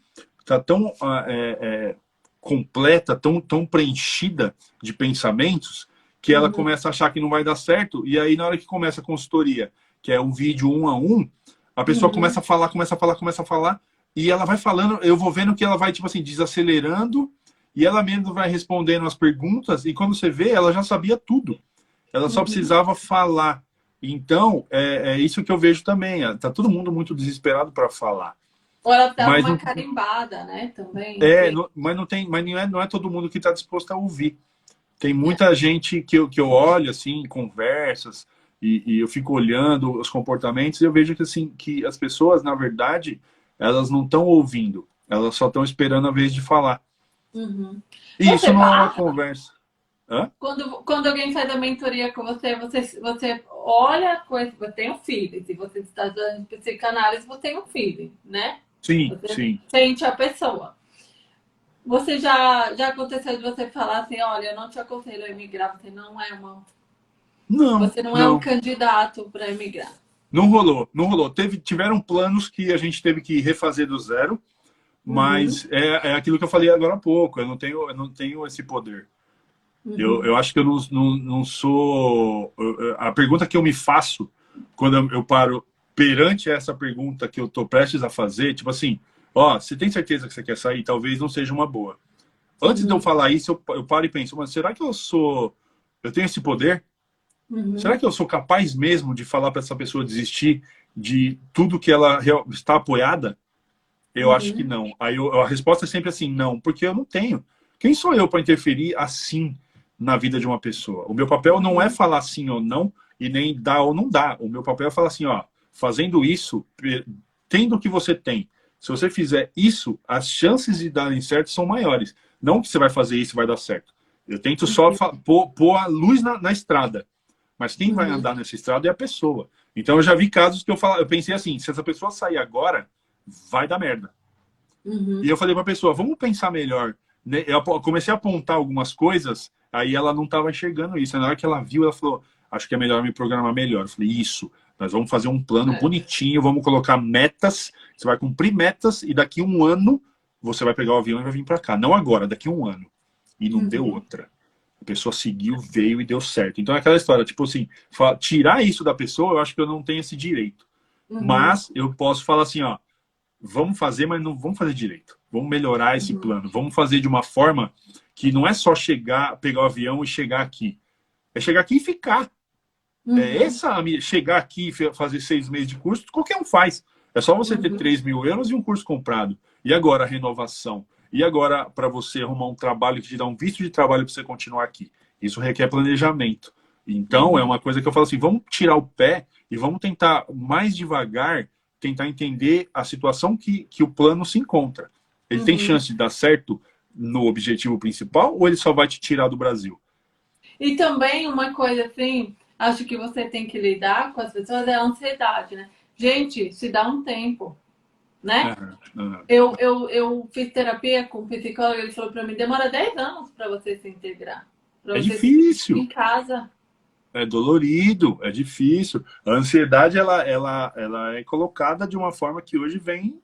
tá tão ah, é, é, completa, tão, tão preenchida de pensamentos, que ela uhum. começa a achar que não vai dar certo. E aí, na hora que começa a consultoria, que é um vídeo um a um, a pessoa uhum. começa a falar, começa a falar, começa a falar e ela vai falando, eu vou vendo que ela vai, tipo assim, desacelerando, e ela mesmo vai respondendo as perguntas, e quando você vê, ela já sabia tudo. Ela só uhum. precisava falar. Então, é, é, isso que eu vejo também. Tá todo mundo muito desesperado para falar. Ou ela dá uma não... carimbada, né? Também. É, não, mas não tem, mas não é, não é todo mundo que está disposto a ouvir. Tem muita é. gente que eu, que eu olho assim, em conversas, e, e, eu fico olhando os comportamentos, e eu vejo que assim, que as pessoas, na verdade, elas não estão ouvindo, elas só estão esperando a vez de falar. Uhum. E você isso não fala, é uma conversa. Hã? Quando, quando alguém faz a mentoria com você, você, você olha a coisa, você tem um feeling. Se você está dando psicanálise, você tem um feeling, né? Sim, você sim. Sente a pessoa. Você já, já aconteceu de você falar assim, olha, eu não te aconselho a emigrar, você não é uma. Não. Você não, não. é um candidato para emigrar. Não rolou, não rolou. Teve, tiveram planos que a gente teve que refazer do zero, mas uhum. é, é aquilo que eu falei agora há pouco. Eu não tenho, eu não tenho esse poder. Uhum. Eu, eu acho que eu não, não, não sou. A pergunta que eu me faço quando eu paro perante essa pergunta que eu estou prestes a fazer, tipo assim, ó, você tem certeza que você quer sair? Talvez não seja uma boa. Antes uhum. de eu uhum. falar isso, eu, eu paro e penso, mas será que eu sou. Eu tenho esse poder? Uhum. Será que eu sou capaz mesmo de falar para essa pessoa desistir de tudo que ela está apoiada? Eu uhum. acho que não. Aí eu, a resposta é sempre assim, não, porque eu não tenho. Quem sou eu para interferir assim na vida de uma pessoa? O meu papel não é falar sim ou não e nem dar ou não dar. O meu papel é falar assim, ó, fazendo isso, tendo o que você tem. Se você fizer isso, as chances de darem certo são maiores. Não que você vai fazer isso e vai dar certo. Eu tento só uhum. pôr, pôr a luz na, na estrada. Mas quem vai uhum. andar nessa estrada é a pessoa. Então eu já vi casos que eu falo, eu pensei assim, se essa pessoa sair agora, vai dar merda. Uhum. E eu falei para a pessoa, vamos pensar melhor. Né? Eu comecei a apontar algumas coisas, aí ela não estava enxergando isso. Na hora que ela viu, ela falou, acho que é melhor me programar melhor. Eu falei, isso, nós vamos fazer um plano é. bonitinho, vamos colocar metas, você vai cumprir metas e daqui um ano você vai pegar o avião e vai vir para cá. Não agora, daqui um ano. E não uhum. deu outra. A pessoa seguiu, veio e deu certo. Então é aquela história, tipo assim, tirar isso da pessoa, eu acho que eu não tenho esse direito. Uhum. Mas eu posso falar assim, ó, vamos fazer, mas não vamos fazer direito. Vamos melhorar esse uhum. plano. Vamos fazer de uma forma que não é só chegar, pegar o avião e chegar aqui. É chegar aqui e ficar. É uhum. É essa chegar aqui e fazer seis meses de curso, qualquer um faz. É só você ter 3 uhum. mil euros e um curso comprado. E agora a renovação? E agora, para você arrumar um trabalho que te dá um visto de trabalho para você continuar aqui? Isso requer planejamento. Então, é uma coisa que eu falo assim: vamos tirar o pé e vamos tentar mais devagar tentar entender a situação que, que o plano se encontra. Ele uhum. tem chance de dar certo no objetivo principal ou ele só vai te tirar do Brasil? E também uma coisa assim, acho que você tem que lidar com as pessoas é a ansiedade, né? Gente, se dá um tempo né? Uhum, uhum. Eu, eu, eu fiz terapia com um psicólogo, ele falou para mim, demora 10 anos para você se integrar. É difícil. em casa. É dolorido, é difícil. A ansiedade, ela, ela, ela é colocada de uma forma que hoje vem,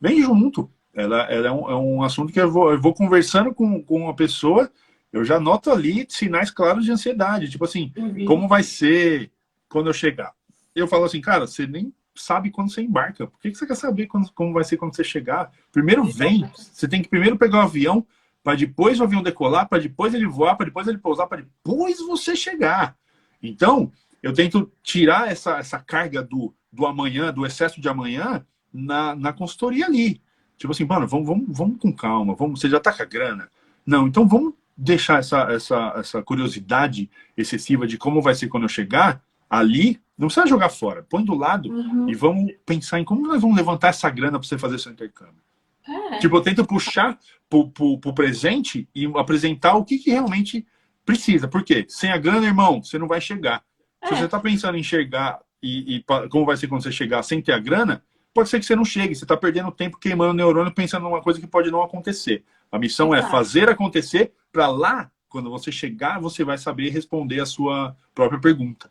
vem junto. Ela, ela é, um, é um assunto que eu vou, eu vou conversando com, com uma pessoa, eu já noto ali sinais claros de ansiedade. Tipo assim, uhum. como vai ser quando eu chegar? Eu falo assim, cara, você nem sabe quando você embarca. Por que, que você quer saber quando, como vai ser quando você chegar? Primeiro vem, você tem que primeiro pegar o avião, para depois o avião decolar, para depois ele voar, para depois ele pousar, para depois você chegar. Então, eu tento tirar essa, essa carga do, do amanhã, do excesso de amanhã, na, na consultoria ali. Tipo assim, mano, vamos, vamos, vamos com calma, vamos, você já tá com a grana. Não, então vamos deixar essa, essa, essa curiosidade excessiva de como vai ser quando eu chegar ali, não precisa jogar fora, põe do lado uhum. e vamos pensar em como nós vamos levantar essa grana para você fazer seu intercâmbio. É. Tipo, eu tento puxar pro, pro, pro, presente e apresentar o que, que realmente precisa. Por quê? Sem a grana, irmão, você não vai chegar. É. Se você está pensando em chegar e, e, como vai ser quando você chegar sem ter a grana, pode ser que você não chegue. Você está perdendo tempo queimando o neurônio pensando numa coisa que pode não acontecer. A missão é fazer acontecer para lá, quando você chegar, você vai saber responder a sua própria pergunta.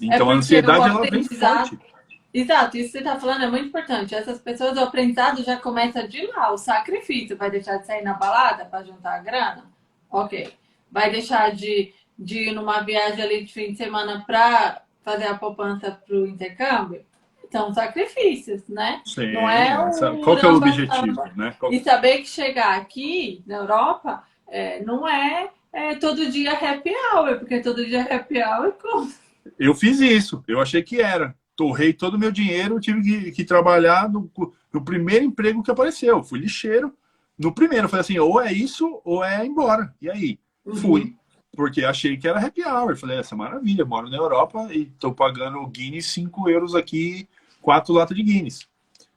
Então é a ansiedade ela vem forte. Exato, isso que você está falando é muito importante. Essas pessoas, o aprendizado já começa de lá, o sacrifício. Vai deixar de sair na balada para juntar a grana? Ok. Vai deixar de, de ir numa viagem ali de fim de semana para fazer a poupança para o intercâmbio? São sacrifícios, né? Sim. Não é Qual que é o objetivo, né? Qual... E saber que chegar aqui na Europa é, não é, é, todo dia happy hour, porque todo dia happy hour é Eu fiz isso, eu achei que era torrei todo o meu dinheiro, tive que, que trabalhar no, no, primeiro emprego que apareceu. Fui lixeiro. No primeiro, falei assim, ou é isso, ou é embora. E aí? Uhum. Fui. Porque achei que era happy hour. Falei, essa maravilha, moro na Europa e tô pagando Guinness 5 euros aqui, quatro latas de Guinness.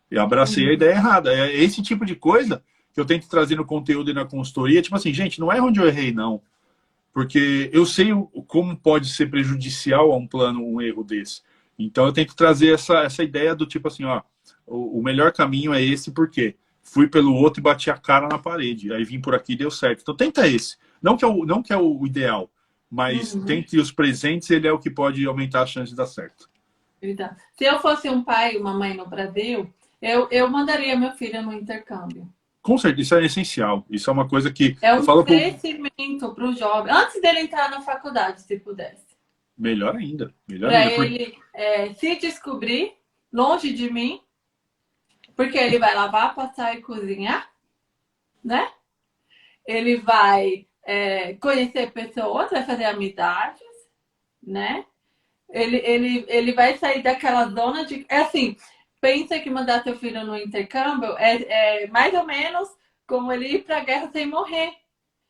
E abracei uhum. a ideia errada. É esse tipo de coisa que eu tento trazer no conteúdo e na consultoria. Tipo assim, gente, não é onde eu errei, não. Porque eu sei como pode ser prejudicial a um plano um erro desse. Então eu tento trazer essa, essa ideia do tipo assim, ó, o, o melhor caminho é esse porque fui pelo outro e bati a cara na parede, aí vim por aqui e deu certo. Então tenta esse. Não que é o, não que é o ideal, mas uhum. tente os presentes, ele é o que pode aumentar a chance de dar certo. Se eu fosse um pai e uma mãe no Brasil, eu, eu mandaria meu filho no intercâmbio. Com certeza, isso é essencial. Isso é uma coisa que. É um crescimento para o jovem, antes dele entrar na faculdade, se pudesse. Melhor ainda. Melhor pra ainda. ele é, se descobrir longe de mim, porque ele vai lavar, passar e cozinhar, né? Ele vai é, conhecer pessoas, vai fazer amizades, né? Ele, ele, ele vai sair daquela zona de. É assim, pensa que mandar seu filho no intercâmbio é, é mais ou menos como ele ir para a guerra sem morrer.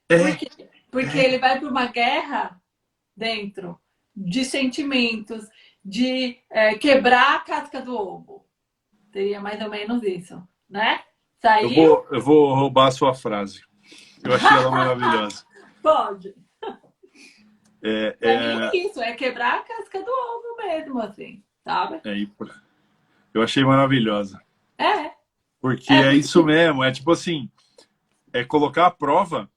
É. Porque, porque é. ele vai para uma guerra dentro de sentimentos, de é, quebrar a casca do ovo. Seria mais ou menos isso, né? Saiu... Eu, vou, eu vou roubar a sua frase. Eu achei ela maravilhosa. Pode. É, é... isso, é quebrar a casca do ovo mesmo, assim, sabe? É, eu achei maravilhosa. É. Porque é, é isso mesmo, é tipo assim, é colocar a prova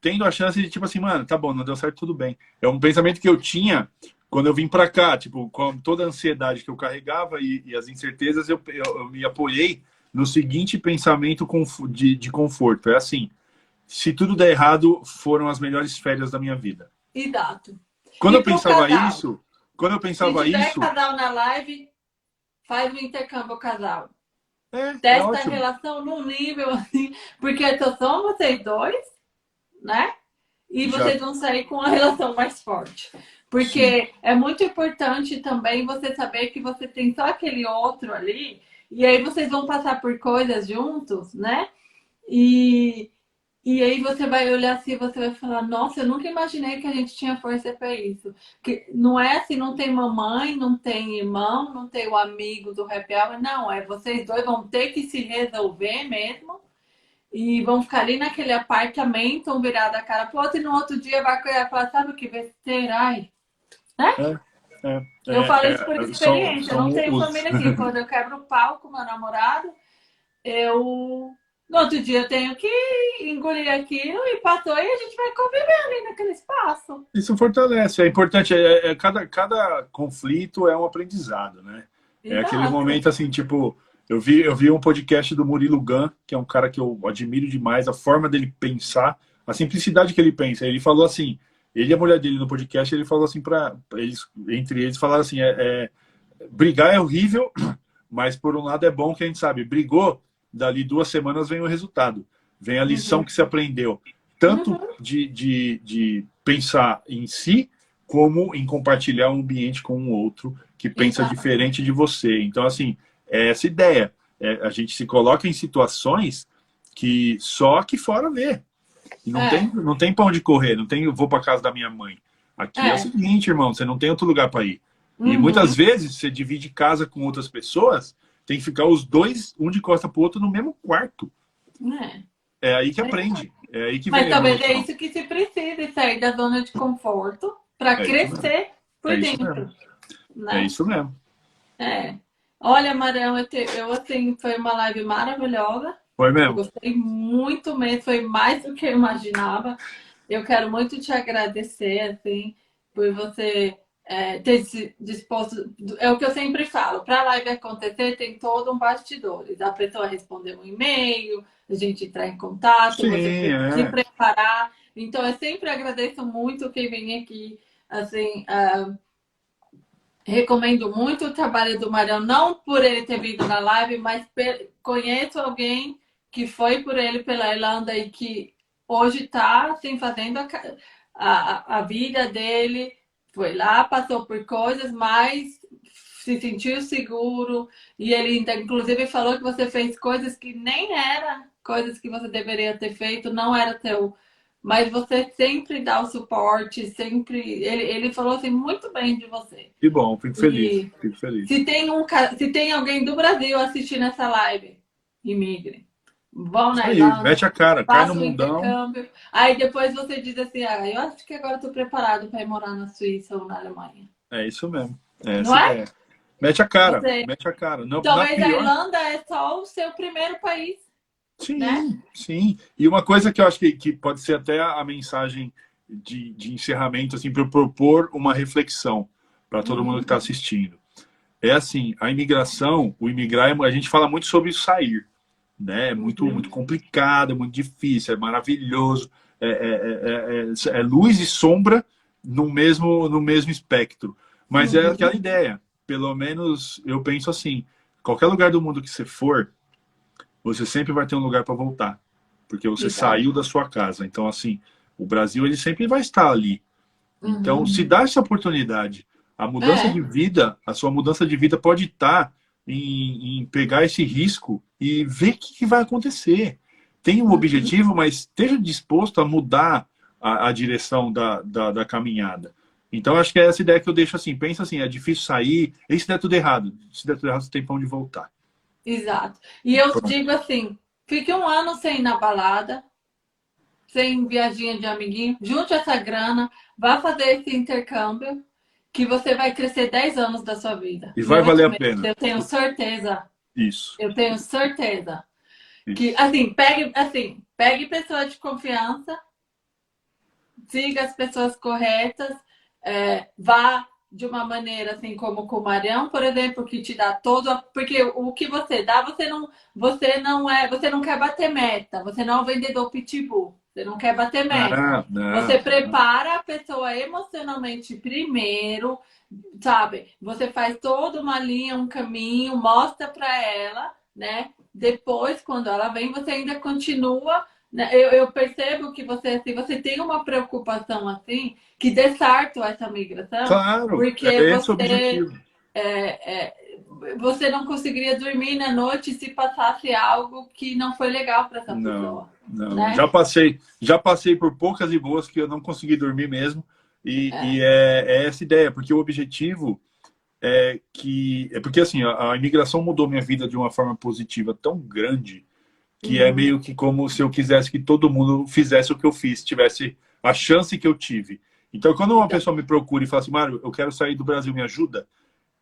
tendo a chance de, tipo assim, mano, tá bom, não deu certo, tudo bem. É um pensamento que eu tinha quando eu vim para cá, tipo, com toda a ansiedade que eu carregava e, e as incertezas, eu, eu, eu, me apoiei no seguinte pensamento de, de conforto. É assim, se tudo der errado, foram as melhores férias da minha vida. Exato. Quando e eu pensava isso, quando eu pensava se isso... casal na live, faz o intercâmbio casal. É, Testa é a relação num nível assim, porque só são vocês dois, né? E vocês Já... vão sair com uma relação mais forte. Porque Sim. é muito importante também você saber que você tem só aquele outro ali, e aí vocês vão passar por coisas juntos, né? E, e aí você vai olhar assim e você vai falar, nossa, eu nunca imaginei que a gente tinha força para isso. Que não é assim, não tem mamãe, não tem irmão, não tem o amigo do happy hour, não, é vocês dois vão ter que se resolver mesmo e vão ficar ali naquele apartamento, um virado a cara pro outro, e no outro dia vai falar, sabe o que besteira? Ai. Né? É, é, eu é, falo isso por experiência, são, são eu não tenho os... família aqui. Quando eu quebro o pau com meu namorado, eu No outro dia eu tenho que engolir aquilo e passou e a gente vai conviver ali naquele espaço. Isso fortalece. É importante, é, é cada, cada conflito é um aprendizado, né? É Exato. aquele momento assim, tipo, eu vi, eu vi um podcast do Murilo Gun, que é um cara que eu admiro demais, a forma dele pensar, a simplicidade que ele pensa. Ele falou assim, ele e a mulher dele no podcast, ele falou assim para eles, entre eles falaram assim, é, é, brigar é horrível, mas por um lado é bom que a gente sabe, brigou, dali duas semanas vem o resultado, vem a lição uhum. que se aprendeu, tanto uhum. de, de, de pensar em si, como em compartilhar um ambiente com um outro que pensa Exato. diferente de você. Então, assim, é essa ideia. É, a gente se coloca em situações que só aqui fora vê. E não, é. tem, não tem pra onde correr, não tem vou para casa da minha mãe. Aqui é. é. o seguinte, irmão, você não tem outro lugar para ir. Uhum. E muitas vezes você divide casa com outras pessoas, tem que ficar os dois, um de costa pro outro, no mesmo quarto. É, é aí que aprende. É aí que Mas talvez é isso que se precisa, sair da zona de conforto para é crescer por é dentro. Isso né? É isso mesmo. É. Olha, Marão, eu, te, eu assim, foi uma live maravilhosa. Foi mesmo? Eu gostei muito mesmo, foi mais do que eu imaginava. Eu quero muito te agradecer, assim, por você é, ter se disposto. É o que eu sempre falo: para a live acontecer, tem todo um bastidores. A pessoa responder um e-mail, a gente entrar em contato, Sim, você é. se preparar. Então, eu sempre agradeço muito quem vem aqui, assim. Uh, recomendo muito o trabalho do Marião, não por ele ter vindo na live, mas conheço alguém que foi por ele pela Irlanda e que hoje está assim, fazendo a, a, a vida dele. Foi lá, passou por coisas, mas se sentiu seguro. E ele, inclusive, falou que você fez coisas que nem eram coisas que você deveria ter feito, não era teu mas você sempre dá o suporte, sempre. Ele, ele falou assim muito bem de você. Que bom, fico feliz. E fico feliz. Se tem, um, se tem alguém do Brasil assistindo essa live, imigre. Vão na Irlanda, mete a cara, cai no mundão. Aí depois você diz assim: ah, eu acho que agora estou preparado para ir morar na Suíça ou na Alemanha. É isso mesmo. É Não é? é? Mete a cara, você... mete a cara. Não, Talvez pior... a Irlanda é só o seu primeiro país. Sim, né? sim. E uma coisa que eu acho que, que pode ser até a mensagem de, de encerramento, assim, para propor uma reflexão para todo uhum. mundo que está assistindo. É assim, a imigração, o imigrar, é a gente fala muito sobre sair, né? É muito, uhum. muito complicado, é muito difícil, é maravilhoso, é, é, é, é, luz e sombra no mesmo, no mesmo espectro. Mas uhum. é aquela ideia, pelo menos eu penso assim, qualquer lugar do mundo que você for, você sempre vai ter um lugar para voltar, porque você saiu da sua casa. Então, assim, o Brasil ele sempre vai estar ali. Então, uhum. Então, se dá essa oportunidade, a mudança é. de vida, a sua mudança de vida pode estar em, em pegar esse risco e ver o que, que, vai acontecer. Tem um objetivo, mas esteja disposto a mudar a, a direção da, da, da, caminhada. Então, acho que é essa ideia que eu deixo assim. Pensa assim, é difícil sair, e se der tudo errado? Se der tudo errado, você tem pão de voltar. Exato. E eu Pronto. digo assim, fique um ano sem ir na balada, sem viaginha de amiguinho, junte essa grana, vá fazer esse intercâmbio, que você vai crescer 10 anos da sua vida. E vai valer a pena. Eu tenho certeza. Isso. Eu tenho certeza. Isso. Que, assim, pegue, assim, pegue pessoas de confiança, siga as pessoas corretas, é, vá de uma maneira assim como com o Marião, por exemplo, que te dá todo, porque o que você dá, você não, você não é, você não quer bater meta, você não é um vendedor pitbull, você não quer bater meta. Não, você prepara a pessoa emocionalmente primeiro, sabe? Você faz toda uma linha, um caminho, mostra para ela, né? Depois, quando ela vem, você ainda continua né? eu, eu, percebo que você, se você tem uma preocupação assim, que dê certo essa migração, claro, porque é você, é, é, você não conseguiria dormir na noite se passasse algo que não foi legal para essa não, pessoa. Não, né? já passei, já passei por poucas e boas que eu não consegui dormir mesmo, e é, e é, é essa ideia, porque o objetivo é que é porque assim a, a imigração mudou minha vida de uma forma positiva tão grande que é uhum. é meio que como se eu quisesse que todo mundo fizesse o que eu fiz, tivesse a chance que eu tive. Então, quando uma pessoa me procura e fala assim, Mário, eu quero sair do Brasil, me ajuda?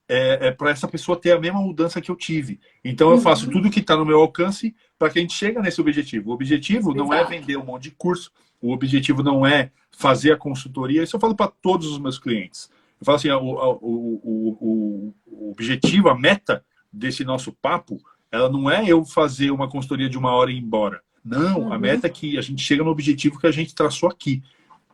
É, é para essa pessoa ter a mesma mudança que eu tive. Então, eu faço uhum. tudo que está no meu alcance para que a gente chegue nesse objetivo. O objetivo Exato. não é vender um monte de curso, o objetivo não é fazer a consultoria. Isso eu falo para todos os meus clientes. Eu falo assim, o, o, o, o, objetivo, a meta desse nosso papo, ela não é eu fazer uma consultoria de uma hora e ir embora. Não, uhum. a meta é que a gente chega no objetivo que a gente traçou aqui.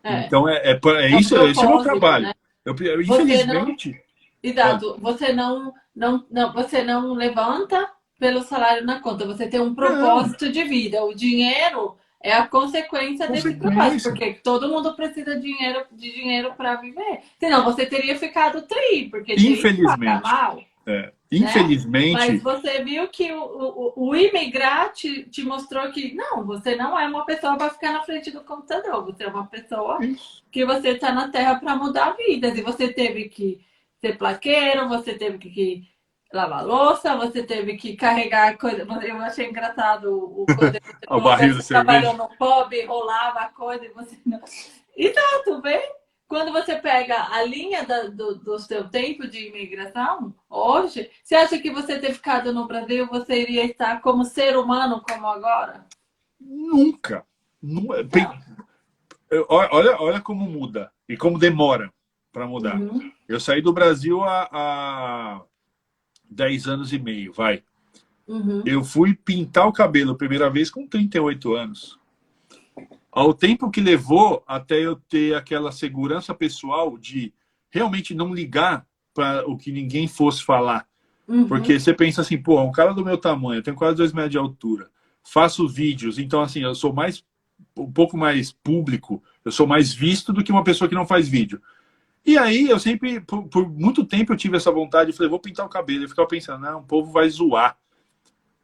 É. Então, é, é, é, é isso, esse é o meu trabalho. Né? Eu, infelizmente... Cuidado, você não, não, não, você não levanta pelo salário na conta, você tem um propósito não. de vida. O dinheiro é a consequência, consequência, desse propósito, porque todo mundo precisa de dinheiro, de dinheiro para viver. Senão você teria ficado tri, porque infelizmente. Mal, é. Né? Infelizmente. Né? Mas você viu que o, o, o imigrante te mostrou que não, você não é uma pessoa para ficar na frente do computador, você é uma pessoa Isso. que você está na Terra para mudar vidas. E você teve que ser plaqueiro, você teve que lavar louça, você teve que carregar coisa. Eu achei engraçado o quando o barril você trabalhou no pub, rolava a coisa e você não. Então, tu vê? Quando você pega a linha da, do, do seu tempo de imigração, hoje, você acha que você ter ficado no Brasil, você iria estar como ser humano como agora? Nunca. Não. É olha, olha como muda e como demora para mudar. Uhum. Eu saí do Brasil há, há 10 anos e meio, vai. Uhum. Eu fui pintar o cabelo a primeira vez com 38 anos. Ao tempo que levou até eu ter aquela segurança pessoal de realmente não ligar para o que ninguém fosse falar. Uhum. Porque você pensa assim, pô, um cara do meu tamanho, eu tenho quase dois metros de altura, faço vídeos, então assim, eu sou mais um pouco mais público, eu sou mais visto do que uma pessoa que não faz vídeo. E aí eu sempre, por, por, muito tempo eu tive essa vontade, eu falei, vou pintar o cabelo. Eu ficava pensando, não, o povo vai zoar.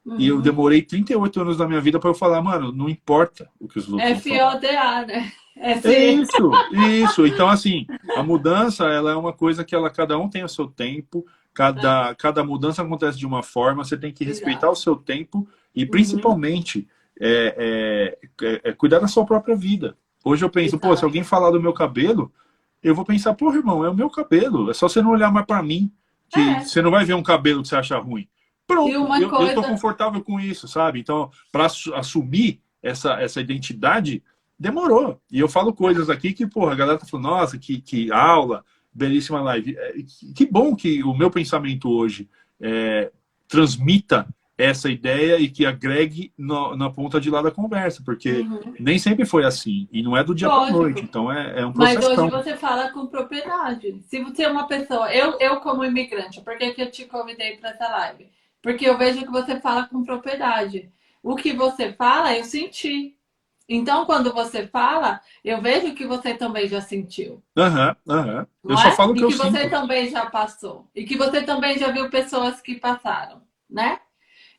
Uhum. E eu uhum. demorei 38 anos da minha vida para eu falar, mano, não importa o que os É FODA, né? É, é isso, isso. Então, assim, a mudança, ela é uma coisa que ela, cada um tem o seu tempo, cada, é. cada mudança acontece de uma forma, você tem que respeitar Exato. o seu tempo e, uhum. principalmente, uhum. é, é, é, cuidar da sua própria vida. Hoje eu penso, Exato. pô, se alguém falar do meu cabelo, eu vou pensar, porra, irmão, é o meu cabelo. É só você não olhar mais para mim, que é. você não vai ver um cabelo que você acha ruim. Pronto, eu, coisa... eu tô confortável com isso, sabe? Então, para assumir essa, essa identidade, demorou. E eu falo coisas aqui que, porra, a galera tá falando, nossa, que, que aula, belíssima live. É, que bom que o meu pensamento hoje é, transmita essa ideia e que agregue no, na ponta de lá da conversa, porque uhum. nem sempre foi assim, e não é do dia para noite, então é, é, um processo. Mas hoje você fala com propriedade. Se você é uma pessoa, eu, eu como imigrante, por que, que eu te convidei para essa live? Porque eu vejo que você fala com propriedade. O que você fala, eu senti. Então, quando você fala, eu vejo que você também já sentiu. Aham, uhum, aham. Uhum. Eu só é? falo que, e que eu você também já passou. E que você também já viu pessoas que passaram, né?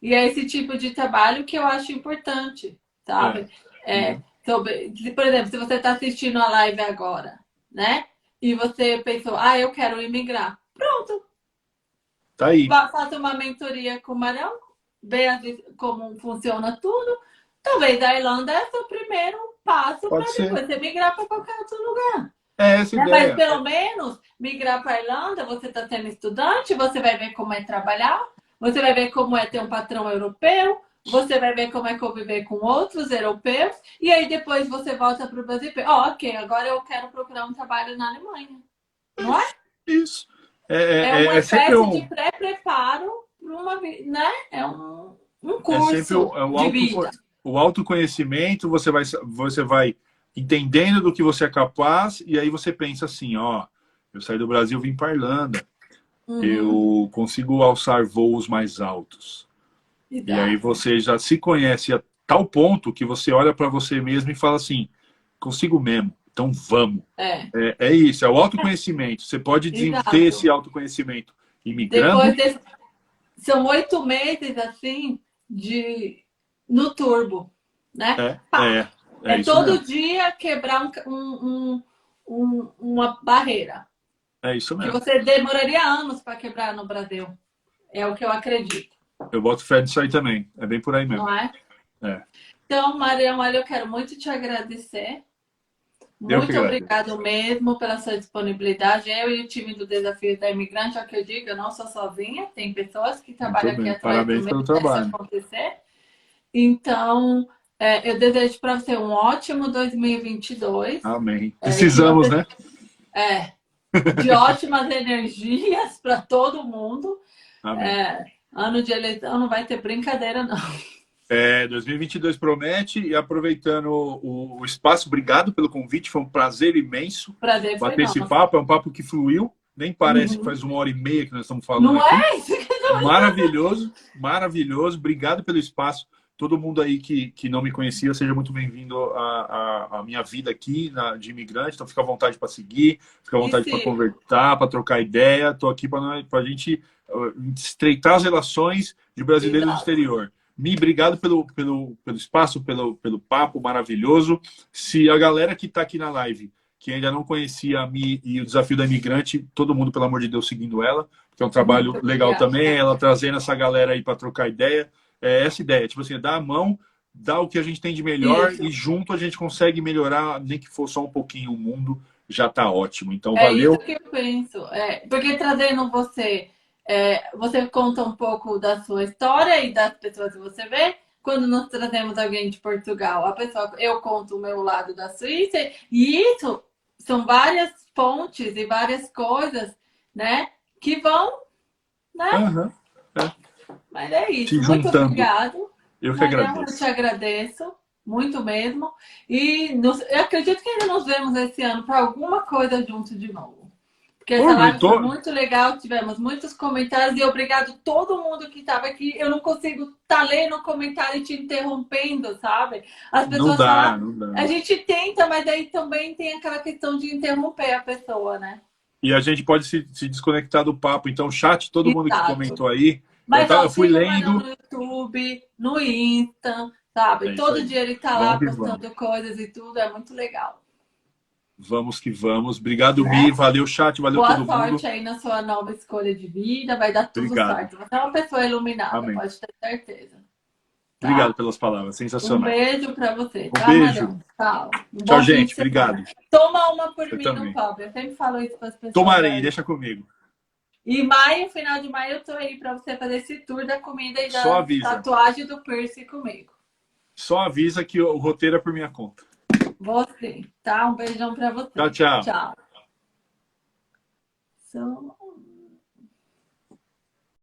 E é esse tipo de trabalho que eu acho importante, sabe? É. É, sobre, por exemplo, se você está assistindo a live agora, né? E você pensou, ah, eu quero imigrar. Pronto. Tá aí. Faça uma mentoria com o Marão, veja como funciona tudo. Talvez a Irlanda é o primeiro passo para depois você migrar para qualquer outro lugar. É essa né? ideia. Mas pelo menos migrar para a Irlanda, você está sendo estudante, você vai ver como é trabalhar, você vai ver como é ter um patrão europeu, você vai ver como é conviver com outros europeus, e aí depois você volta para o Brasil e oh, ok, agora eu quero procurar um trabalho na Alemanha. Não é? Isso. É, é, é uma é espécie um... de pré-preparo para uma né? É um, um é curso é sempre o, é o, auto, vida. o autoconhecimento, você vai, você vai entendendo do que você é capaz, e aí você pensa assim, ó, eu saí do Brasil, vim para Irlanda. Uhum. Eu consigo alçar voos mais altos. E, e aí você já se conhece a tal ponto que você olha para você mesmo e fala assim: consigo mesmo, então vamos. É, é, é isso, é o autoconhecimento. Você pode ter esse autoconhecimento imigrando. Desse... São oito meses assim de no turbo, né? É, é, é, é todo mesmo. dia quebrar um, um, um, uma barreira. É isso mesmo. Que você demoraria anos para quebrar no Brasil. É o que eu acredito. Eu boto fé nisso aí também. É bem por aí mesmo. Não é? É. Então, Marião, olha, eu quero muito te agradecer. Muito obrigado mesmo pela sua disponibilidade. Eu e o time do Desafio da Imigrante, é o que eu digo, eu não sou sozinha, tem pessoas que trabalham aqui atrás Parabéns pelo trabalho. acontecer. Então, é, eu desejo para você um ótimo 2022. Amém. É, Precisamos, você... né? É. De ótimas energias para todo mundo. É, ano de eleição não vai ter brincadeira, não. É, 2022 promete e aproveitando o, o, espaço, obrigado pelo convite, foi um prazer imenso prazer bater esse papo, é um papo que fluiu, nem parece uhum. que faz uma hora e meia que nós estamos falando Não aqui. é? Maravilhoso, maravilhoso, obrigado pelo espaço. Todo mundo aí que, que não me conhecia, seja muito bem-vindo à, à, à, minha vida aqui na, de imigrante. Então, fica à vontade para seguir, fica à vontade para conversar, para trocar ideia. Estou aqui para a gente estreitar as relações de brasileiros no exterior. Mi, obrigado pelo, pelo, pelo espaço, pelo, pelo papo maravilhoso. Se a galera que está aqui na live, que ainda não conhecia a Mi e o Desafio da Imigrante, todo mundo, pelo amor de Deus, seguindo ela, que é um trabalho Muito legal obrigada. também, ela trazendo essa galera aí para trocar ideia. É essa ideia, tipo assim, dar a mão, dar o que a gente tem de melhor Isso. e junto a gente consegue melhorar, nem que for só um pouquinho o mundo, já está ótimo. Então, é valeu. É isso que eu penso. É, porque trazendo você é, você conta um pouco da sua história e das pessoas que você vê. Quando nós trazemos alguém de Portugal, a pessoa, eu conto o meu lado da Suíça, e isso são várias pontes e várias coisas, né? Que vão, né? Uhum. Mas é isso. Te muito juntando. obrigado. Eu que agradeço. Eu te agradeço, muito mesmo. E nos, eu acredito que ainda nos vemos esse ano para alguma coisa junto de novo. Porque essa live foi muito legal, tivemos muitos comentários e obrigado a todo mundo que estava aqui. Eu não consigo estar tá lendo comentário e te interrompendo, sabe? As pessoas não dá, falam, não dá. A gente tenta, mas aí também tem aquela questão de interromper a pessoa, né? E a gente pode se, se desconectar do papo. Então, chat, todo Exato. mundo que comentou aí. Mas eu, eu fui lendo. No YouTube, no Insta, sabe? É Todo dia ele tá lá postando coisas e tudo, é muito legal. Vamos que vamos. Obrigado, Mi. Valeu, chat. Valeu Boa todo mundo. Boa sorte aí na sua nova escolha de vida. Vai dar tudo Obrigado. certo. Você é uma pessoa iluminada, Amém. pode ter certeza. Tá? Obrigado pelas palavras. Sensacional. Um beijo pra você. Um tá, beijo. Tchau. Um Tchau, gente. Obrigado. Toma uma por Eu mim também. no copo. Eu sempre falo isso para as pessoas. Tomarei, aí. deixa comigo. E maio, final de maio, eu tô aí para você fazer esse tour da comida e da tatuagem do piercing comigo. Só avisa que o roteiro é por minha conta. Você, tá? Um beijão pra você. Tchau, tchau. Tchau. So...